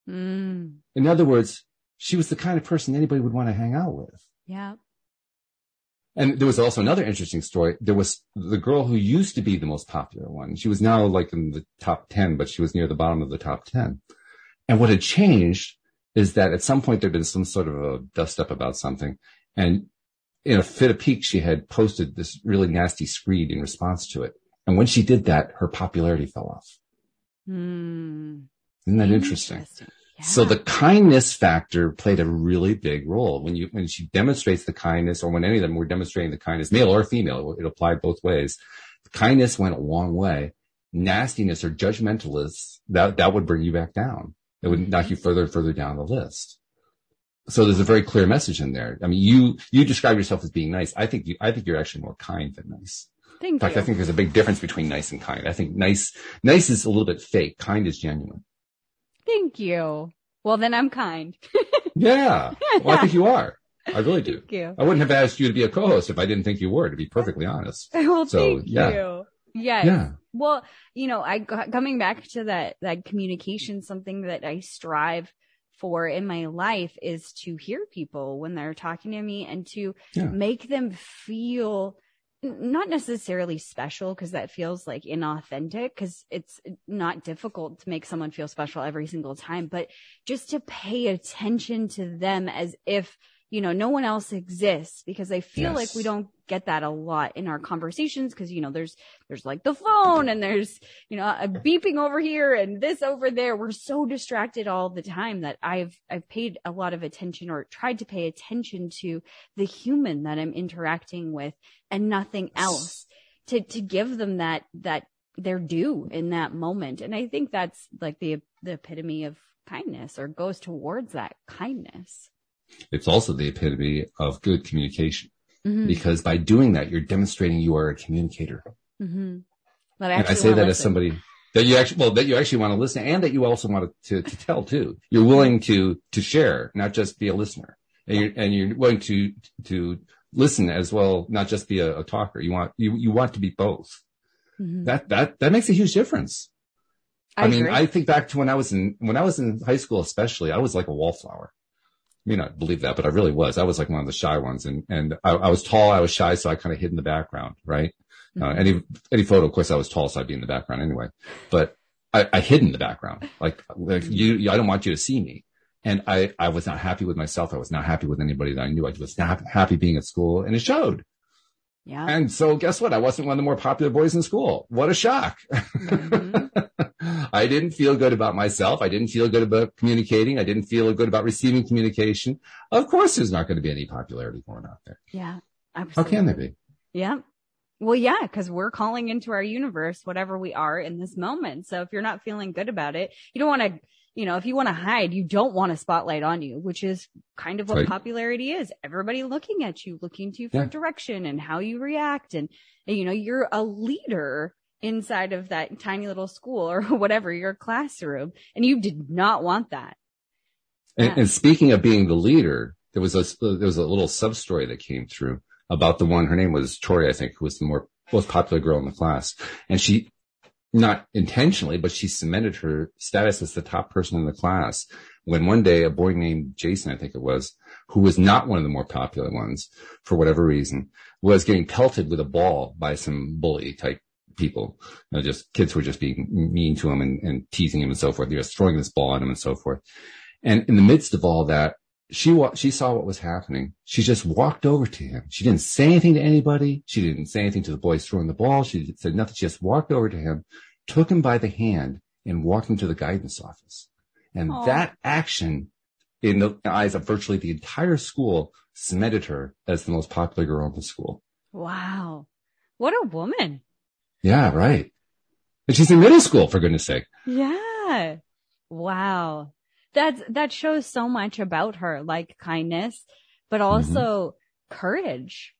Mm. In other words, she was the kind of person anybody would want to hang out with. Yeah. And there was also another interesting story. There was the girl who used to be the most popular one. She was now like in the top 10, but she was near the bottom of the top 10. And what had changed is that at some point there'd been some sort of a dust up about something. And in a fit of pique, she had posted this really nasty screed in response to it. And when she did that, her popularity fell off. Mm. Isn't that interesting? Yeah. So the kindness factor played a really big role when you, when she demonstrates the kindness or when any of them were demonstrating the kindness, male or female, it applied both ways. Kindness went a long way. Nastiness or judgmentalists, that, that would bring you back down. It would knock mm-hmm. you further and further down the list. So there's a very clear message in there. I mean, you, you describe yourself as being nice. I think you, I think you're actually more kind than nice. Thank In fact, you. I think there's a big difference between nice and kind. I think nice, nice is a little bit fake. Kind is genuine. Thank you. Well, then I'm kind. Yeah. Well, I think you are. I really do. Thank you. I wouldn't have asked you to be a co-host if I didn't think you were, to be perfectly honest. Well, So, thank yeah. you. Yes. Yeah. Well, you know, I coming back to that that communication, something that I strive for in my life is to hear people when they're talking to me and to Yeah. make them feel not necessarily special because that feels like inauthentic because it's not difficult to make someone feel special every single time, but just to pay attention to them as if you know, no one else exists because I feel yes. like we don't get that a lot in our conversations because, you know, there's, there's like the phone and there's, you know, a beeping over here and this over there. We're so distracted all the time that I've, I've paid a lot of attention or tried to pay attention to the human that I'm interacting with and nothing else to, to give them that, that they're due in that moment. And I think that's like the, the epitome of kindness or goes towards that kindness. It's also the epitome of good communication mm-hmm. because by doing that, you're demonstrating you are a communicator. Mm-hmm. I and I say that listen. as somebody that you actually, well, that you actually want to listen and that you also want to, to, tell too. You're willing to, to share, not just be a listener. And you're, and you're willing to, to listen as well, not just be a, a talker. You want, you, you want to be both. Mm-hmm. That, that, that makes a huge difference. I, I mean, I think back to when I was in, when I was in high school, especially, I was like a wallflower may not believe that, but I really was. I was like one of the shy ones and, and I, I was tall. I was shy. So I kind of hid in the background, right? Uh, mm-hmm. Uh, any, any photo, of course, I was tall. So I'd be in the background anyway, but I, I hid in the background. Like, like you, I don't want you to see me. And I, I was not happy with myself. I was not happy with anybody that I knew. I was not happy being at school and it showed. Yeah. And so guess what? I wasn't one of the more popular boys in school. What a shock. Mm-hmm. I didn't feel good about myself. I didn't feel good about communicating. I didn't feel good about receiving communication. Of course, there's not going to be any popularity going out there. Yeah. Absolutely. How can there be? Yeah. Well, yeah, because we're calling into our universe, whatever we are in this moment. So if you're not feeling good about it, you don't want to, you know, if you want to hide, you don't want a spotlight on you, which is kind of what right. popularity is. Everybody looking at you, looking to you for yeah. direction and how you react. And, and, you know, you're a leader inside of that tiny little school or whatever, your classroom. And you did not want that. And, yeah. and speaking of being the leader, there was a, there was a little sub story that came through about the one, her name was Tori, I think, who was the more, most popular girl in the class. And she, not intentionally, but she cemented her status as the top person in the class when one day a boy named Jason, I think it was, who was not one of the more popular ones for whatever reason, was getting pelted with a ball by some bully type people. You know, just kids were just being mean to him and, and teasing him and so forth. They were throwing this ball at him and so forth. And in the midst of all that, she wa- she saw what was happening. She just walked over to him. She didn't say anything to anybody. She didn't say anything to the boys throwing the ball. She said nothing. She just walked over to him, took him by the hand, and walked him to the guidance office. And Aww. that action, in the eyes of virtually the entire school, cemented her as the most popular girl in the school. Wow, what a woman! Yeah, right. And she's in middle school, for goodness sake. Yeah. Wow. That's, that shows so much about her, like kindness, but mm-hmm. also mm-hmm. courage.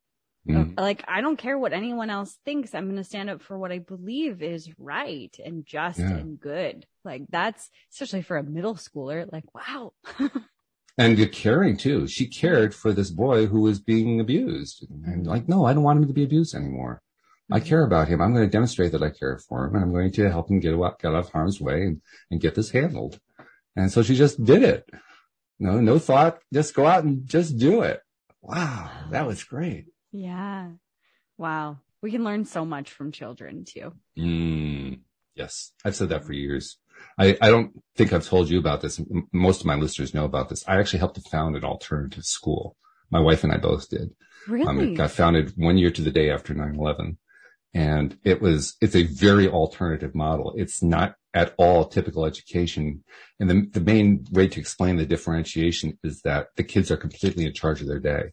Mm-hmm. Like, I don't care what anyone else thinks. I'm going to stand up for what I believe is right and just yeah. and good. Like, that's especially for a middle schooler. Like, wow. and caring too. She cared for this boy who was being abused. And like, no, I don't want him to be abused anymore. I care about him. I'm going to demonstrate that I care for him and I'm going to help him get out, get out of harm's way and, and get this handled. And so she just did it. No, no thought. Just go out and just do it. Wow. That was great. Yeah. Wow. We can learn so much from children too. Mm, yes. I've said that for years. I, I don't think I've told you about this. Most of my listeners know about this. I actually helped to found an alternative school. My wife and I both did. Really? Um, it got founded one year to the day after 9-11. And it was, it's a very alternative model. It's not at all typical education. And the, the main way to explain the differentiation is that the kids are completely in charge of their day.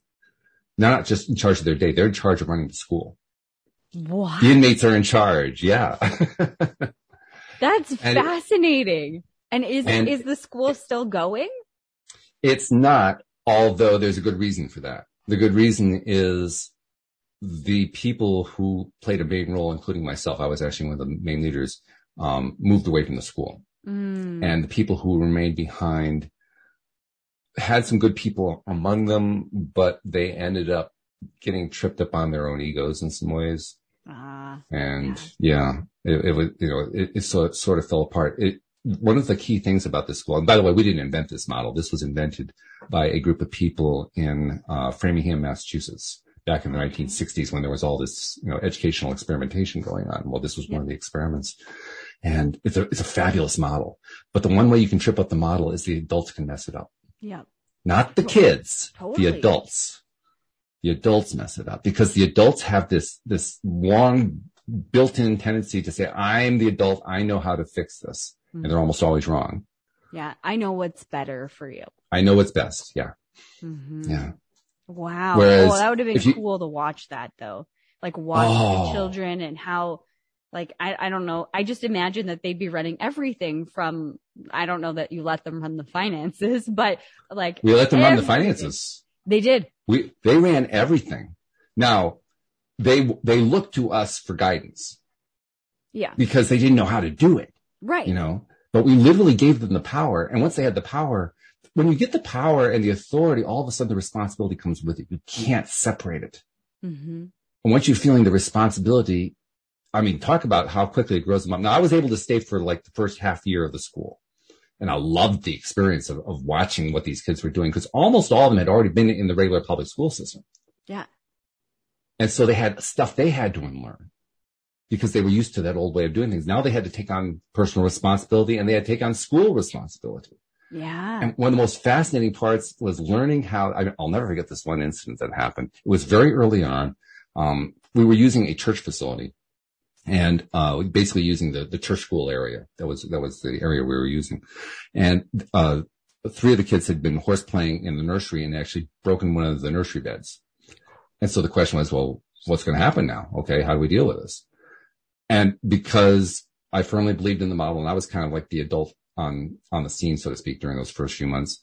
Not just in charge of their day, they're in charge of running the school. What? The inmates are in charge. Yeah. That's and fascinating. It, and is, and is the school still going? It's not, although there's a good reason for that. The good reason is the people who played a main role, including myself, I was actually one of the main leaders, um, moved away from the school. Mm. And the people who remained behind had some good people among them, but they ended up getting tripped up on their own egos in some ways. Uh, and yeah, yeah it, it, was, you know, it, it, so, it sort of fell apart. It, one of the key things about this school, and by the way, we didn't invent this model. This was invented by a group of people in uh, Framingham, Massachusetts back in the 1960s when there was all this, you know, educational experimentation going on. Well, this was one of the experiments. And it's a, it's a fabulous model. But the one way you can trip up the model is the adults can mess it up. Yeah. Not the kids, Totally. the adults. The adults mess it up because the adults have this, this long built-in tendency to say, I'm the adult. I know how to fix this. And they're almost always wrong. Yeah. I know what's better for you. I know what's best. Yeah. Mhm. Yeah. Wow. Oh, Whereas oh, that would have been you- cool to watch that though. Like watch Oh. the children and how, like, I, I don't know. I just imagine that they'd be running everything from, I don't know that you let them run the finances, but like. We let them run the finances. They did. We, they ran everything. Now they, they looked to us for guidance Yeah. because they didn't know how to do it. Right. you know, but we literally gave them the power. And once they had the power, when you get the power and the authority, all of a sudden the responsibility comes with it. You can't separate it. hmm And once you're feeling the responsibility, I mean, talk about how quickly it grows them up. Now I was able to stay for like the first half year of the school. And I loved the experience of, of watching what these kids were doing because almost all of them had already been in the regular public school system. Yeah. And so they had stuff they had to unlearn because they were used to that old way of doing things. Now they had to take on personal responsibility and they had to take on school responsibility. Yeah. And one of the most fascinating parts was learning how, I, I'll never forget this one incident that happened. It was very early on. Um, we were using a church facility and, uh, basically using the, the church school area. That was, that was the area we were using. And, uh, three of the kids had been horse playing in the nursery and actually broken one of the nursery beds. And so the question was, well, what's going to happen now? Okay. How do we deal with this? And because I firmly believed in the model and I was kind of like the adult on, on the scene, so to speak, during those first few months,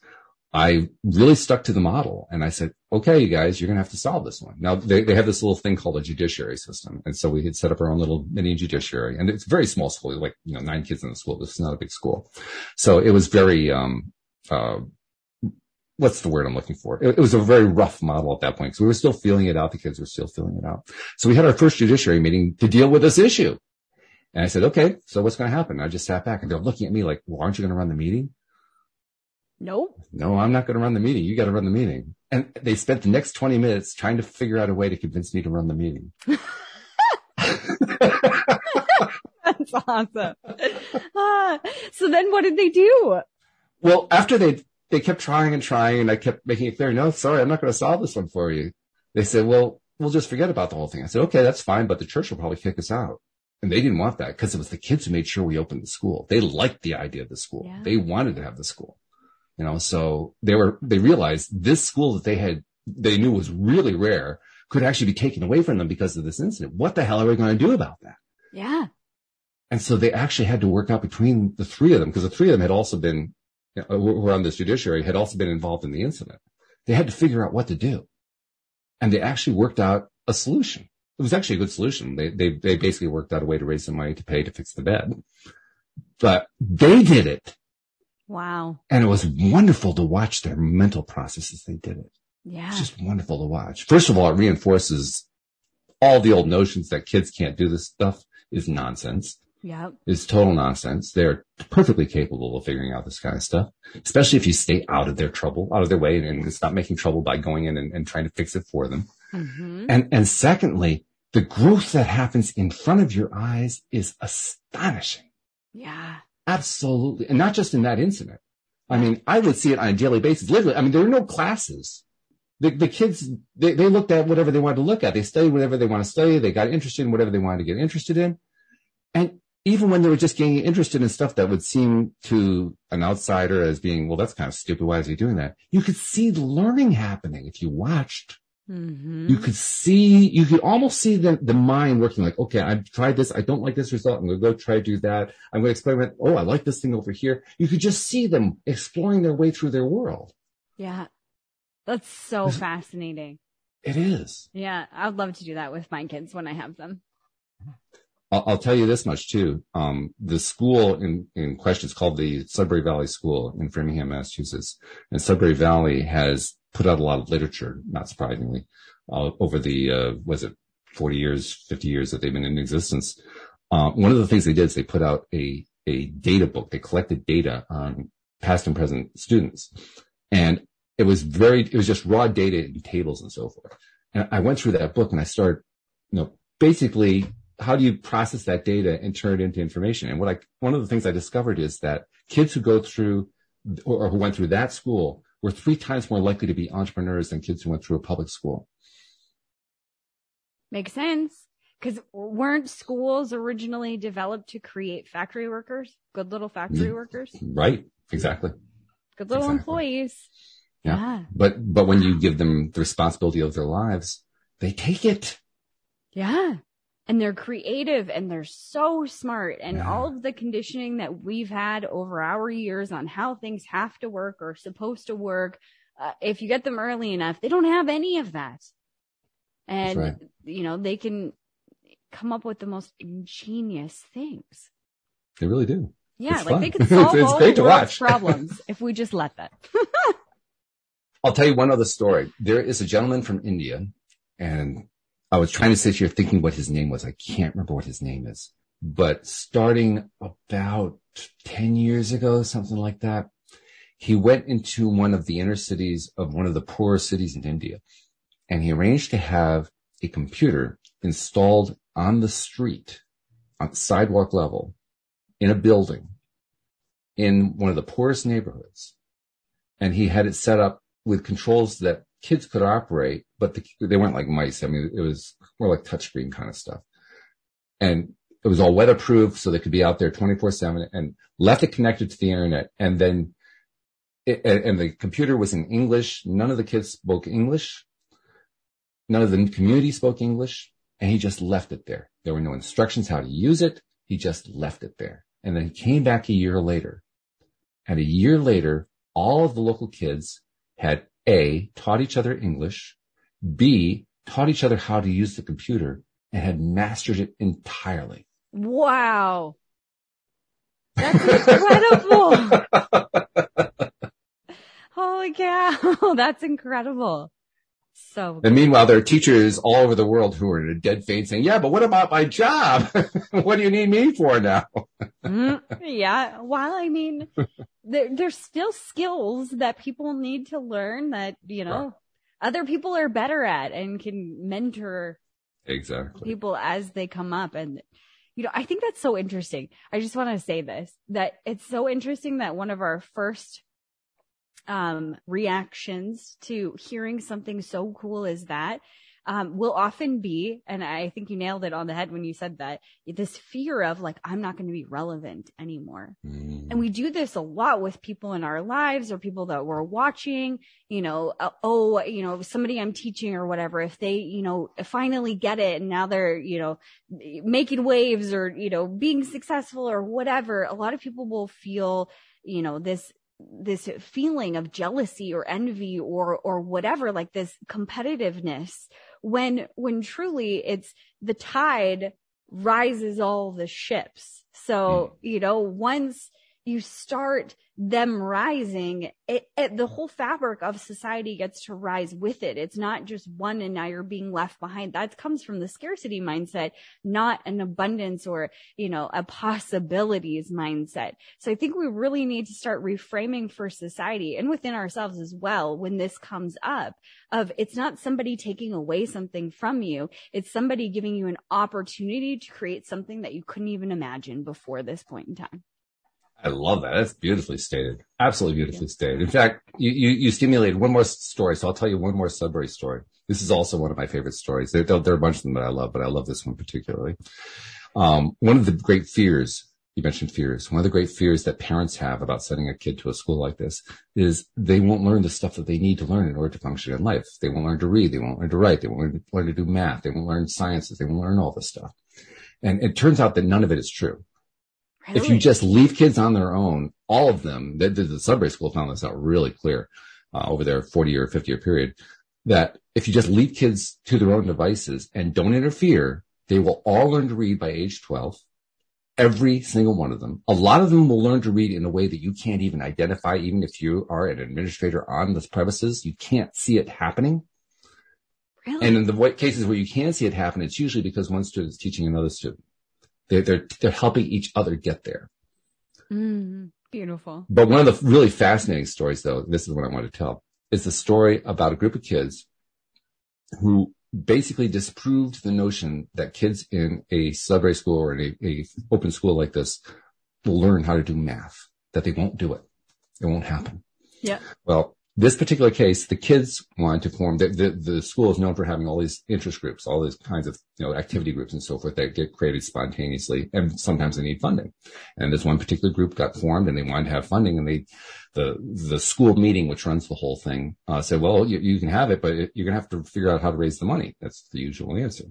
I really stuck to the model and I said, okay, you guys, you're going to have to solve this one. Now they, they have this little thing called a judiciary system. And so we had set up our own little mini judiciary and it's very small school, like, you know, nine kids in the school. This is not a big school. So it was very, um, uh, what's the word I'm looking for? It, it was a very rough model at that point because we were still feeling it out. The kids were still feeling it out. So we had our first judiciary meeting to deal with this issue. And I said, okay, so what's going to happen? I just sat back and they're looking at me like, well, aren't you going to run the meeting? nope. No, I'm not going to run the meeting. You got to run the meeting. And they spent the next 20 minutes trying to figure out a way to convince me to run the meeting. That's awesome. Ah, so then what did they do? well, after they, they kept trying and trying and I kept making it clear, no, sorry, I'm not going to solve this one for you. They said, well, we'll just forget about the whole thing. I said, okay, that's fine, but the church will probably kick us out. And they didn't want that because it was the kids who made sure we opened the school. They liked the idea of the school. Yeah. They wanted to have the school, you know, so they were, they realized this school that they had, they knew was really rare could actually be taken away from them because of this incident. What the hell are we going to do about that? Yeah. And so they actually had to work out between the three of them because the three of them had also been, you know, were on this judiciary, had also been involved in the incident. They had to figure out what to do. And they actually worked out a solution. It was actually a good solution. They, they, they basically worked out a way to raise some money to pay to fix the bed. But they did it. Wow. And it was wonderful to watch their mental process as they did it. Yeah. It's just wonderful to watch. First of all, it reinforces all the old notions that kids can't do this stuff is nonsense. Yeah. is total nonsense. They're perfectly capable of figuring out this kind of stuff, especially if you stay out of their trouble, out of their way and, and stop making trouble by going in and, and trying to fix it for them. hmm And, and secondly, the growth that happens in front of your eyes is astonishing. Yeah. Absolutely. And not just in that incident. I mean, I would see it on a daily basis. Literally, I mean, there are no classes. The, the kids, they, they looked at whatever they wanted to look at. They studied whatever they want to study. They got interested in whatever they wanted to get interested in. And even when they were just getting interested in stuff that would seem to an outsider as being, well, that's kind of stupid. Why is he doing that? You could see the learning happening if you watched. Hmm You could see, you could almost see the, the mind working like, okay, I've tried this. I don't like this result. I'm going to go try to do that. I'm going to experiment. Oh, I like this thing over here. You could just see them exploring their way through their world. Yeah. That's so This- fascinating. It is. Yeah. I'd love to do that with my kids when I have them. I'll, I'll tell you this much too. Um, the school in, in question is called the Sudbury Valley School in Framingham, Massachusetts. And Sudbury Valley has put out a lot of literature, not surprisingly, uh, over the, uh, was it 40 years, 50 years that they've been in existence. Uh, one of the things they did is they put out a, a data book. They collected data on past and present students. And it was very, it was just raw data and tables and so forth. And I went through that book and I started, you know, basically how do you process that data and turn it into information? And what I, one of the things I discovered is that kids who go through or who went through that school were three times more likely to be entrepreneurs than kids who went through a public school. Makes sense. Because weren't schools originally developed to create factory workers, good little factory workers? Right. Exactly. Good little Exactly. employees. Yeah. Yeah. But, but when you give them the responsibility of their lives, they take it. Yeah. And they're creative and they're so smart. And Yeah. all of the conditioning that we've had over our years on how things have to work or supposed to work, uh, if you get them early enough, they don't have any of that. And, right. you know, they can come up with the most ingenious things. They really do. Yeah, It's like fun. they could solve It's all great the problems if we just let them. I'll tell you one other story. There is a gentleman from India and I was trying to sit here thinking what his name was. I can't remember what his name is, but starting about 10 years ago, something like that, he went into one of the inner cities of one of the poorer cities in India and he arranged to have a computer installed on the street on sidewalk level in a building in one of the poorest neighborhoods. And he had it set up with controls that kids could operate, but the, they weren't like mice. I mean, it was more like touchscreen kind of stuff. And it was all weatherproof, so they could be out there 24 seven and left it connected to the internet. And then, it, and the computer was in English. None of the kids spoke English. None of the community spoke English. And he just left it there. There were no instructions how to use it. He just left it there. And then he came back a year later. And a year later, all of the local kids had A, taught each other English, B, taught each other how to use the computer and had mastered it entirely. Wow. That's incredible. Holy cow. That's incredible. So And meanwhile, there are teachers all over the world who are in a dead faint saying, yeah, but what about my job? what do you need me for now? Mm, yeah. While I mean, there, there's still skills that people need to learn that, you know, other people are better at and can mentor Exactly. people as they come up. And, you know, I think that's so interesting. I just want to say this, that it's so interesting that one of our first um, reactions to hearing something so cool as that um, will often be, and I think you nailed it on the head when you said that, this fear of like, I'm not going to be relevant anymore. Mm. And we do this a lot with people in our lives or people that we're watching, you know, uh, oh, you know, somebody I'm teaching or whatever, if they, you know, finally get it and now they're, you know, making waves or, you know, being successful or whatever, a lot of people will feel, you know, this this feeling of jealousy or envy or or whatever like this competitiveness when when truly it's the tide rises all the ships. So hmm. you know once you start them rising it, it the whole fabric of society gets to rise with it. It's not just one and now you're being left behind. That comes from the scarcity mindset not an abundance or you know a possibilities mindset. So i think we really need to start reframing for society and within ourselves as well when this comes up of it's not somebody taking away something from you. It's somebody giving you an opportunity to create something that you couldn't even imagine before this point in time I love that. That's beautifully stated. Absolutely beautifully stated. In fact, you, you, you stimulated one more story. So I'll tell you one more Sudbury story. This is also one of my favorite stories. There, there, there are a bunch of them that I love, but I love this one particularly. Um, one of the great fears, you mentioned fears. One of the great fears that parents have about sending a kid to a school like this is they won't learn the stuff that they need to learn in order to function in life. They won't learn to read. They won't learn to write. They won't learn to, learn to do math. They won't learn sciences. They won't learn all this stuff. And it turns out that none of it is true. If you just leave kids on their own, all of them, the, the, the Sudbury School found this out really clear uh, over their 40 or 50 year period, that if you just leave kids to their own devices and don't interfere, they will all learn to read by age 12. Every single one of them. A lot of them will learn to read in a way that you can't even identify, even if you are an administrator on the premises, you can't see it happening. really? And in the cases where you can see it happen, it's usually because one student is teaching another student. They're, they're, they're helping each other get there. Mm, beautiful. But one of the really fascinating stories, though, this is what I want to tell, is the story about a group of kids who basically disproved the notion that kids in a Sudbury school or in a, a open school like this will learn how to do math, that they won't do it. It won't happen. Yeah. Well, this particular case, the kids wanted to form the, the, the school is known for having all these interest groups, all these kinds of, you know, activity groups and so forth that get created spontaneously. And sometimes they need funding. And this one particular group got formed and they wanted to have funding and they, the, the school meeting, which runs the whole thing, uh, said, well, you, you can have it, but you're going to have to figure out how to raise the money. That's the usual answer.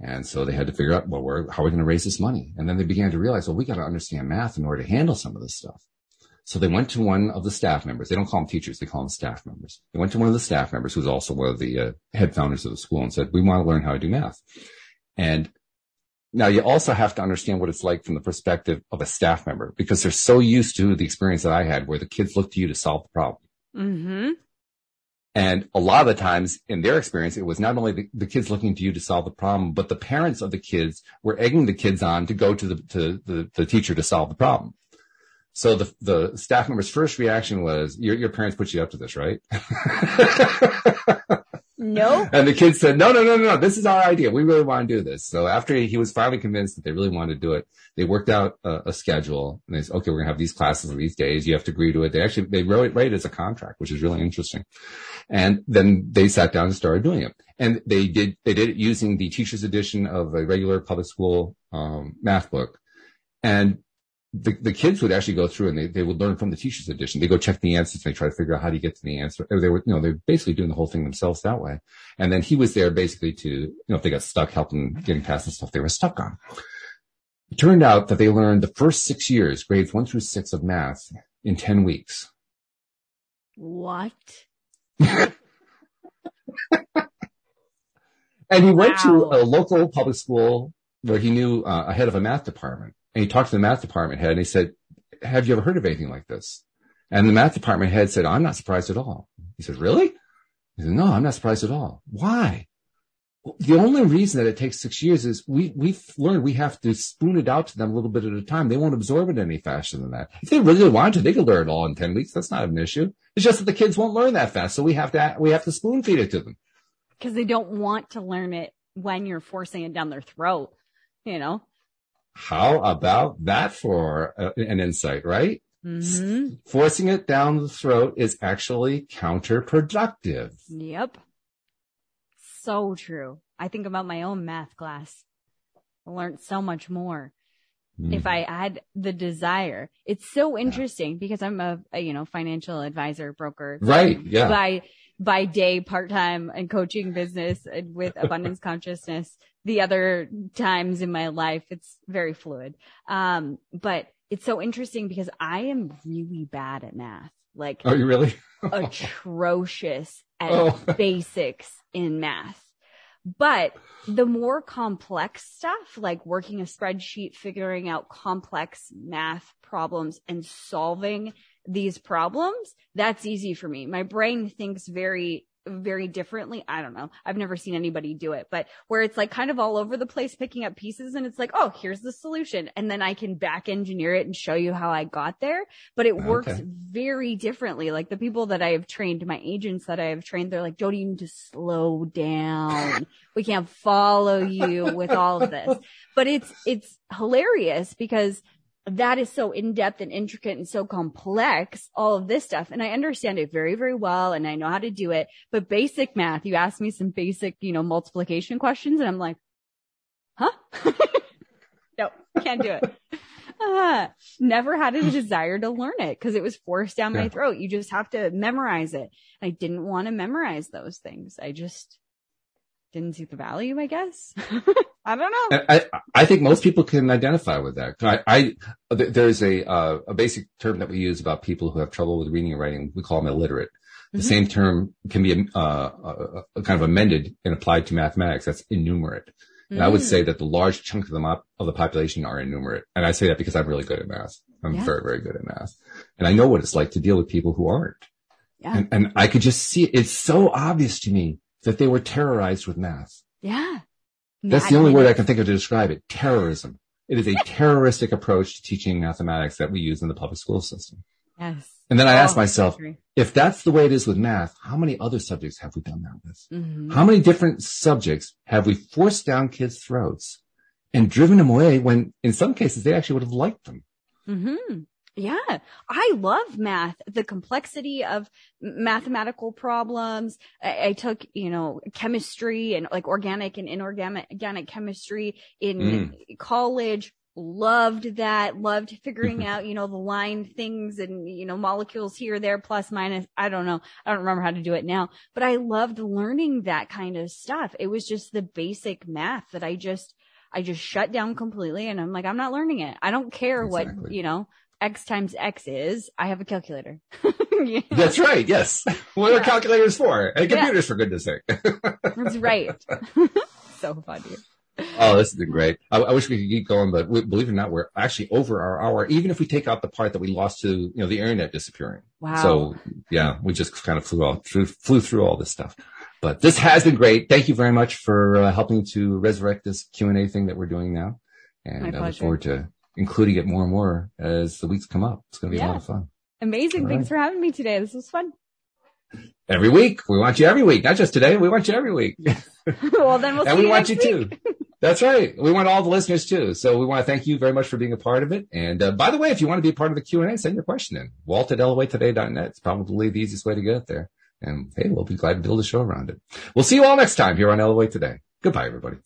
And so they had to figure out, well, where, how are we going to raise this money? And then they began to realize, well, we got to understand math in order to handle some of this stuff. So they went to one of the staff members. They don't call them teachers. They call them staff members. They went to one of the staff members who's also one of the uh, head founders of the school and said, we want to learn how to do math. And now you also have to understand what it's like from the perspective of a staff member because they're so used to the experience that I had where the kids look to you to solve the problem. Mm-hmm. And a lot of the times in their experience, it was not only the, the, kids looking to you to solve the problem, but the parents of the kids were egging the kids on to go to the, to the, the teacher to solve the problem. So the, the staff member's first reaction was, your, your parents put you up to this, right? no. And the kids said, no, no, no, no, this is our idea. We really want to do this. So after he, he was finally convinced that they really wanted to do it, they worked out a, a schedule and they said, okay, we're going to have these classes on these days. You have to agree to it. They actually, they wrote it, right as a contract, which is really interesting. And then they sat down and started doing it. And they did, they did it using the teacher's edition of a regular public school, um, math book. And the, the kids would actually go through and they, they would learn from the teacher's edition. They go check the answers and they try to figure out how do you get to the answer. They were, you know, they're basically doing the whole thing themselves that way. And then he was there basically to, you know, if they got stuck helping getting past the stuff they were stuck on. It turned out that they learned the first six years, grades one through six of math in 10 weeks. What? and he went to a local public school where he knew uh, a head of a math department and he talked to the math department head and he said, have you ever heard of anything like this? And the math department head said, I'm not surprised at all. He said, really? He said, no, I'm not surprised at all. Why? The only reason that it takes six years is we, we've learned we have to spoon it out to them a little bit at a time. They won't absorb it any faster than that. If they really wanted to, they could learn it all in 10 weeks. That's not an issue. It's just that the kids won't learn that fast. So we have to, we have to spoon feed it to them. Cause they don't want to learn it when you're forcing it down their throat, you know? How about that for uh, an insight, right? Mm-hmm. Forcing it down the throat is actually counterproductive. Yep. So true. I think about my own math class. I learned so much more. Mm. If I had the desire, it's so interesting yeah. because I'm a, a, you know, financial advisor broker. Right. Yeah. By, by day, part time and coaching business with abundance consciousness the other times in my life. It's very fluid. Um, but it's so interesting because I am really bad at math. Like, are you really atrocious at oh. basics in math? But the more complex stuff, like working a spreadsheet, figuring out complex math problems and solving these problems, that's easy for me. My brain thinks very very differently. I don't know. I've never seen anybody do it, but where it's like kind of all over the place picking up pieces and it's like, oh, here's the solution. And then I can back engineer it and show you how I got there. But it works okay. very differently. Like the people that I have trained, my agents that I have trained, they're like, Jody, you need to slow down. we can't follow you with all of this. But it's, it's hilarious because that is so in depth and intricate and so complex, all of this stuff. And I understand it very, very well. And I know how to do it, but basic math, you ask me some basic, you know, multiplication questions and I'm like, huh? no, can't do it. Uh, never had a desire to learn it because it was forced down yeah. my throat. You just have to memorize it. I didn't want to memorize those things. I just didn't see the value, I guess. I don't know. I, I think most people can identify with that. I, I there's a uh, a basic term that we use about people who have trouble with reading and writing. We call them illiterate. The mm-hmm. same term can be uh, uh, kind of amended and applied to mathematics. That's innumerate. And mm. I would mm. say that the large chunk of the mop, of the population are innumerate. And I say that because I'm really good at math. I'm yeah. very, very good at math. And I know what it's like to deal with people who aren't. Yeah. And, and I could just see it. It's so obvious to me that they were terrorized with math. Yeah. That's the only word I can think of to describe it. Terrorism. It is a terroristic approach to teaching mathematics that we use in the public school system. Yes. And then I Oh, asked myself, if that's the way it is with math, how many other subjects have we done that with? Mhm. How many different subjects have we forced down kids' throats and driven them away when in some cases they actually would have liked them? hmm Yeah. I love math, the complexity of mathematical problems. I, I took, you know, chemistry and like organic and inorganic organic chemistry in mm. college. Loved that. Loved figuring mm-hmm. out, you know, the line things and, you know, molecules here, there, plus, minus. I don't know. I don't remember how to do it now, but I loved learning that kind of stuff. It was just the basic math that I just, I just shut down completely and I'm like, I'm not learning it. I don't care what, you know, X times X is. I have a calculator. Yeah, That's right. Yes. What are calculators for? And Yeah. computers for goodness sake. That's right. so funny. Oh, this has been great. I, I wish we could keep going, but we, believe it or not, we're actually over our hour, even if we take out the part that we lost to, you know, the internet disappearing. Wow. So yeah, we just kind of flew all through, flew through all this stuff. But this has been great. Thank you very much for uh, helping to resurrect this Q and A thing that we're doing now. My And I look forward to including it more and more as the weeks come up. It's going to be a lot of fun. Amazing. All Thanks right. for having me today. This was fun. Every week. We want you every week, not just today. We want you every week. well, then we'll and we you want you week. too. That's right. We want all the listeners too. So we want to thank you very much for being a part of it. And uh, by the way, if you want to be a part of the Q and A, send your question in. Walt at LOAtoday.net. It's probably the easiest way to get there. And hey, we'll be glad to build a show around it. We'll see you all next time here on LOA Today. Goodbye, everybody.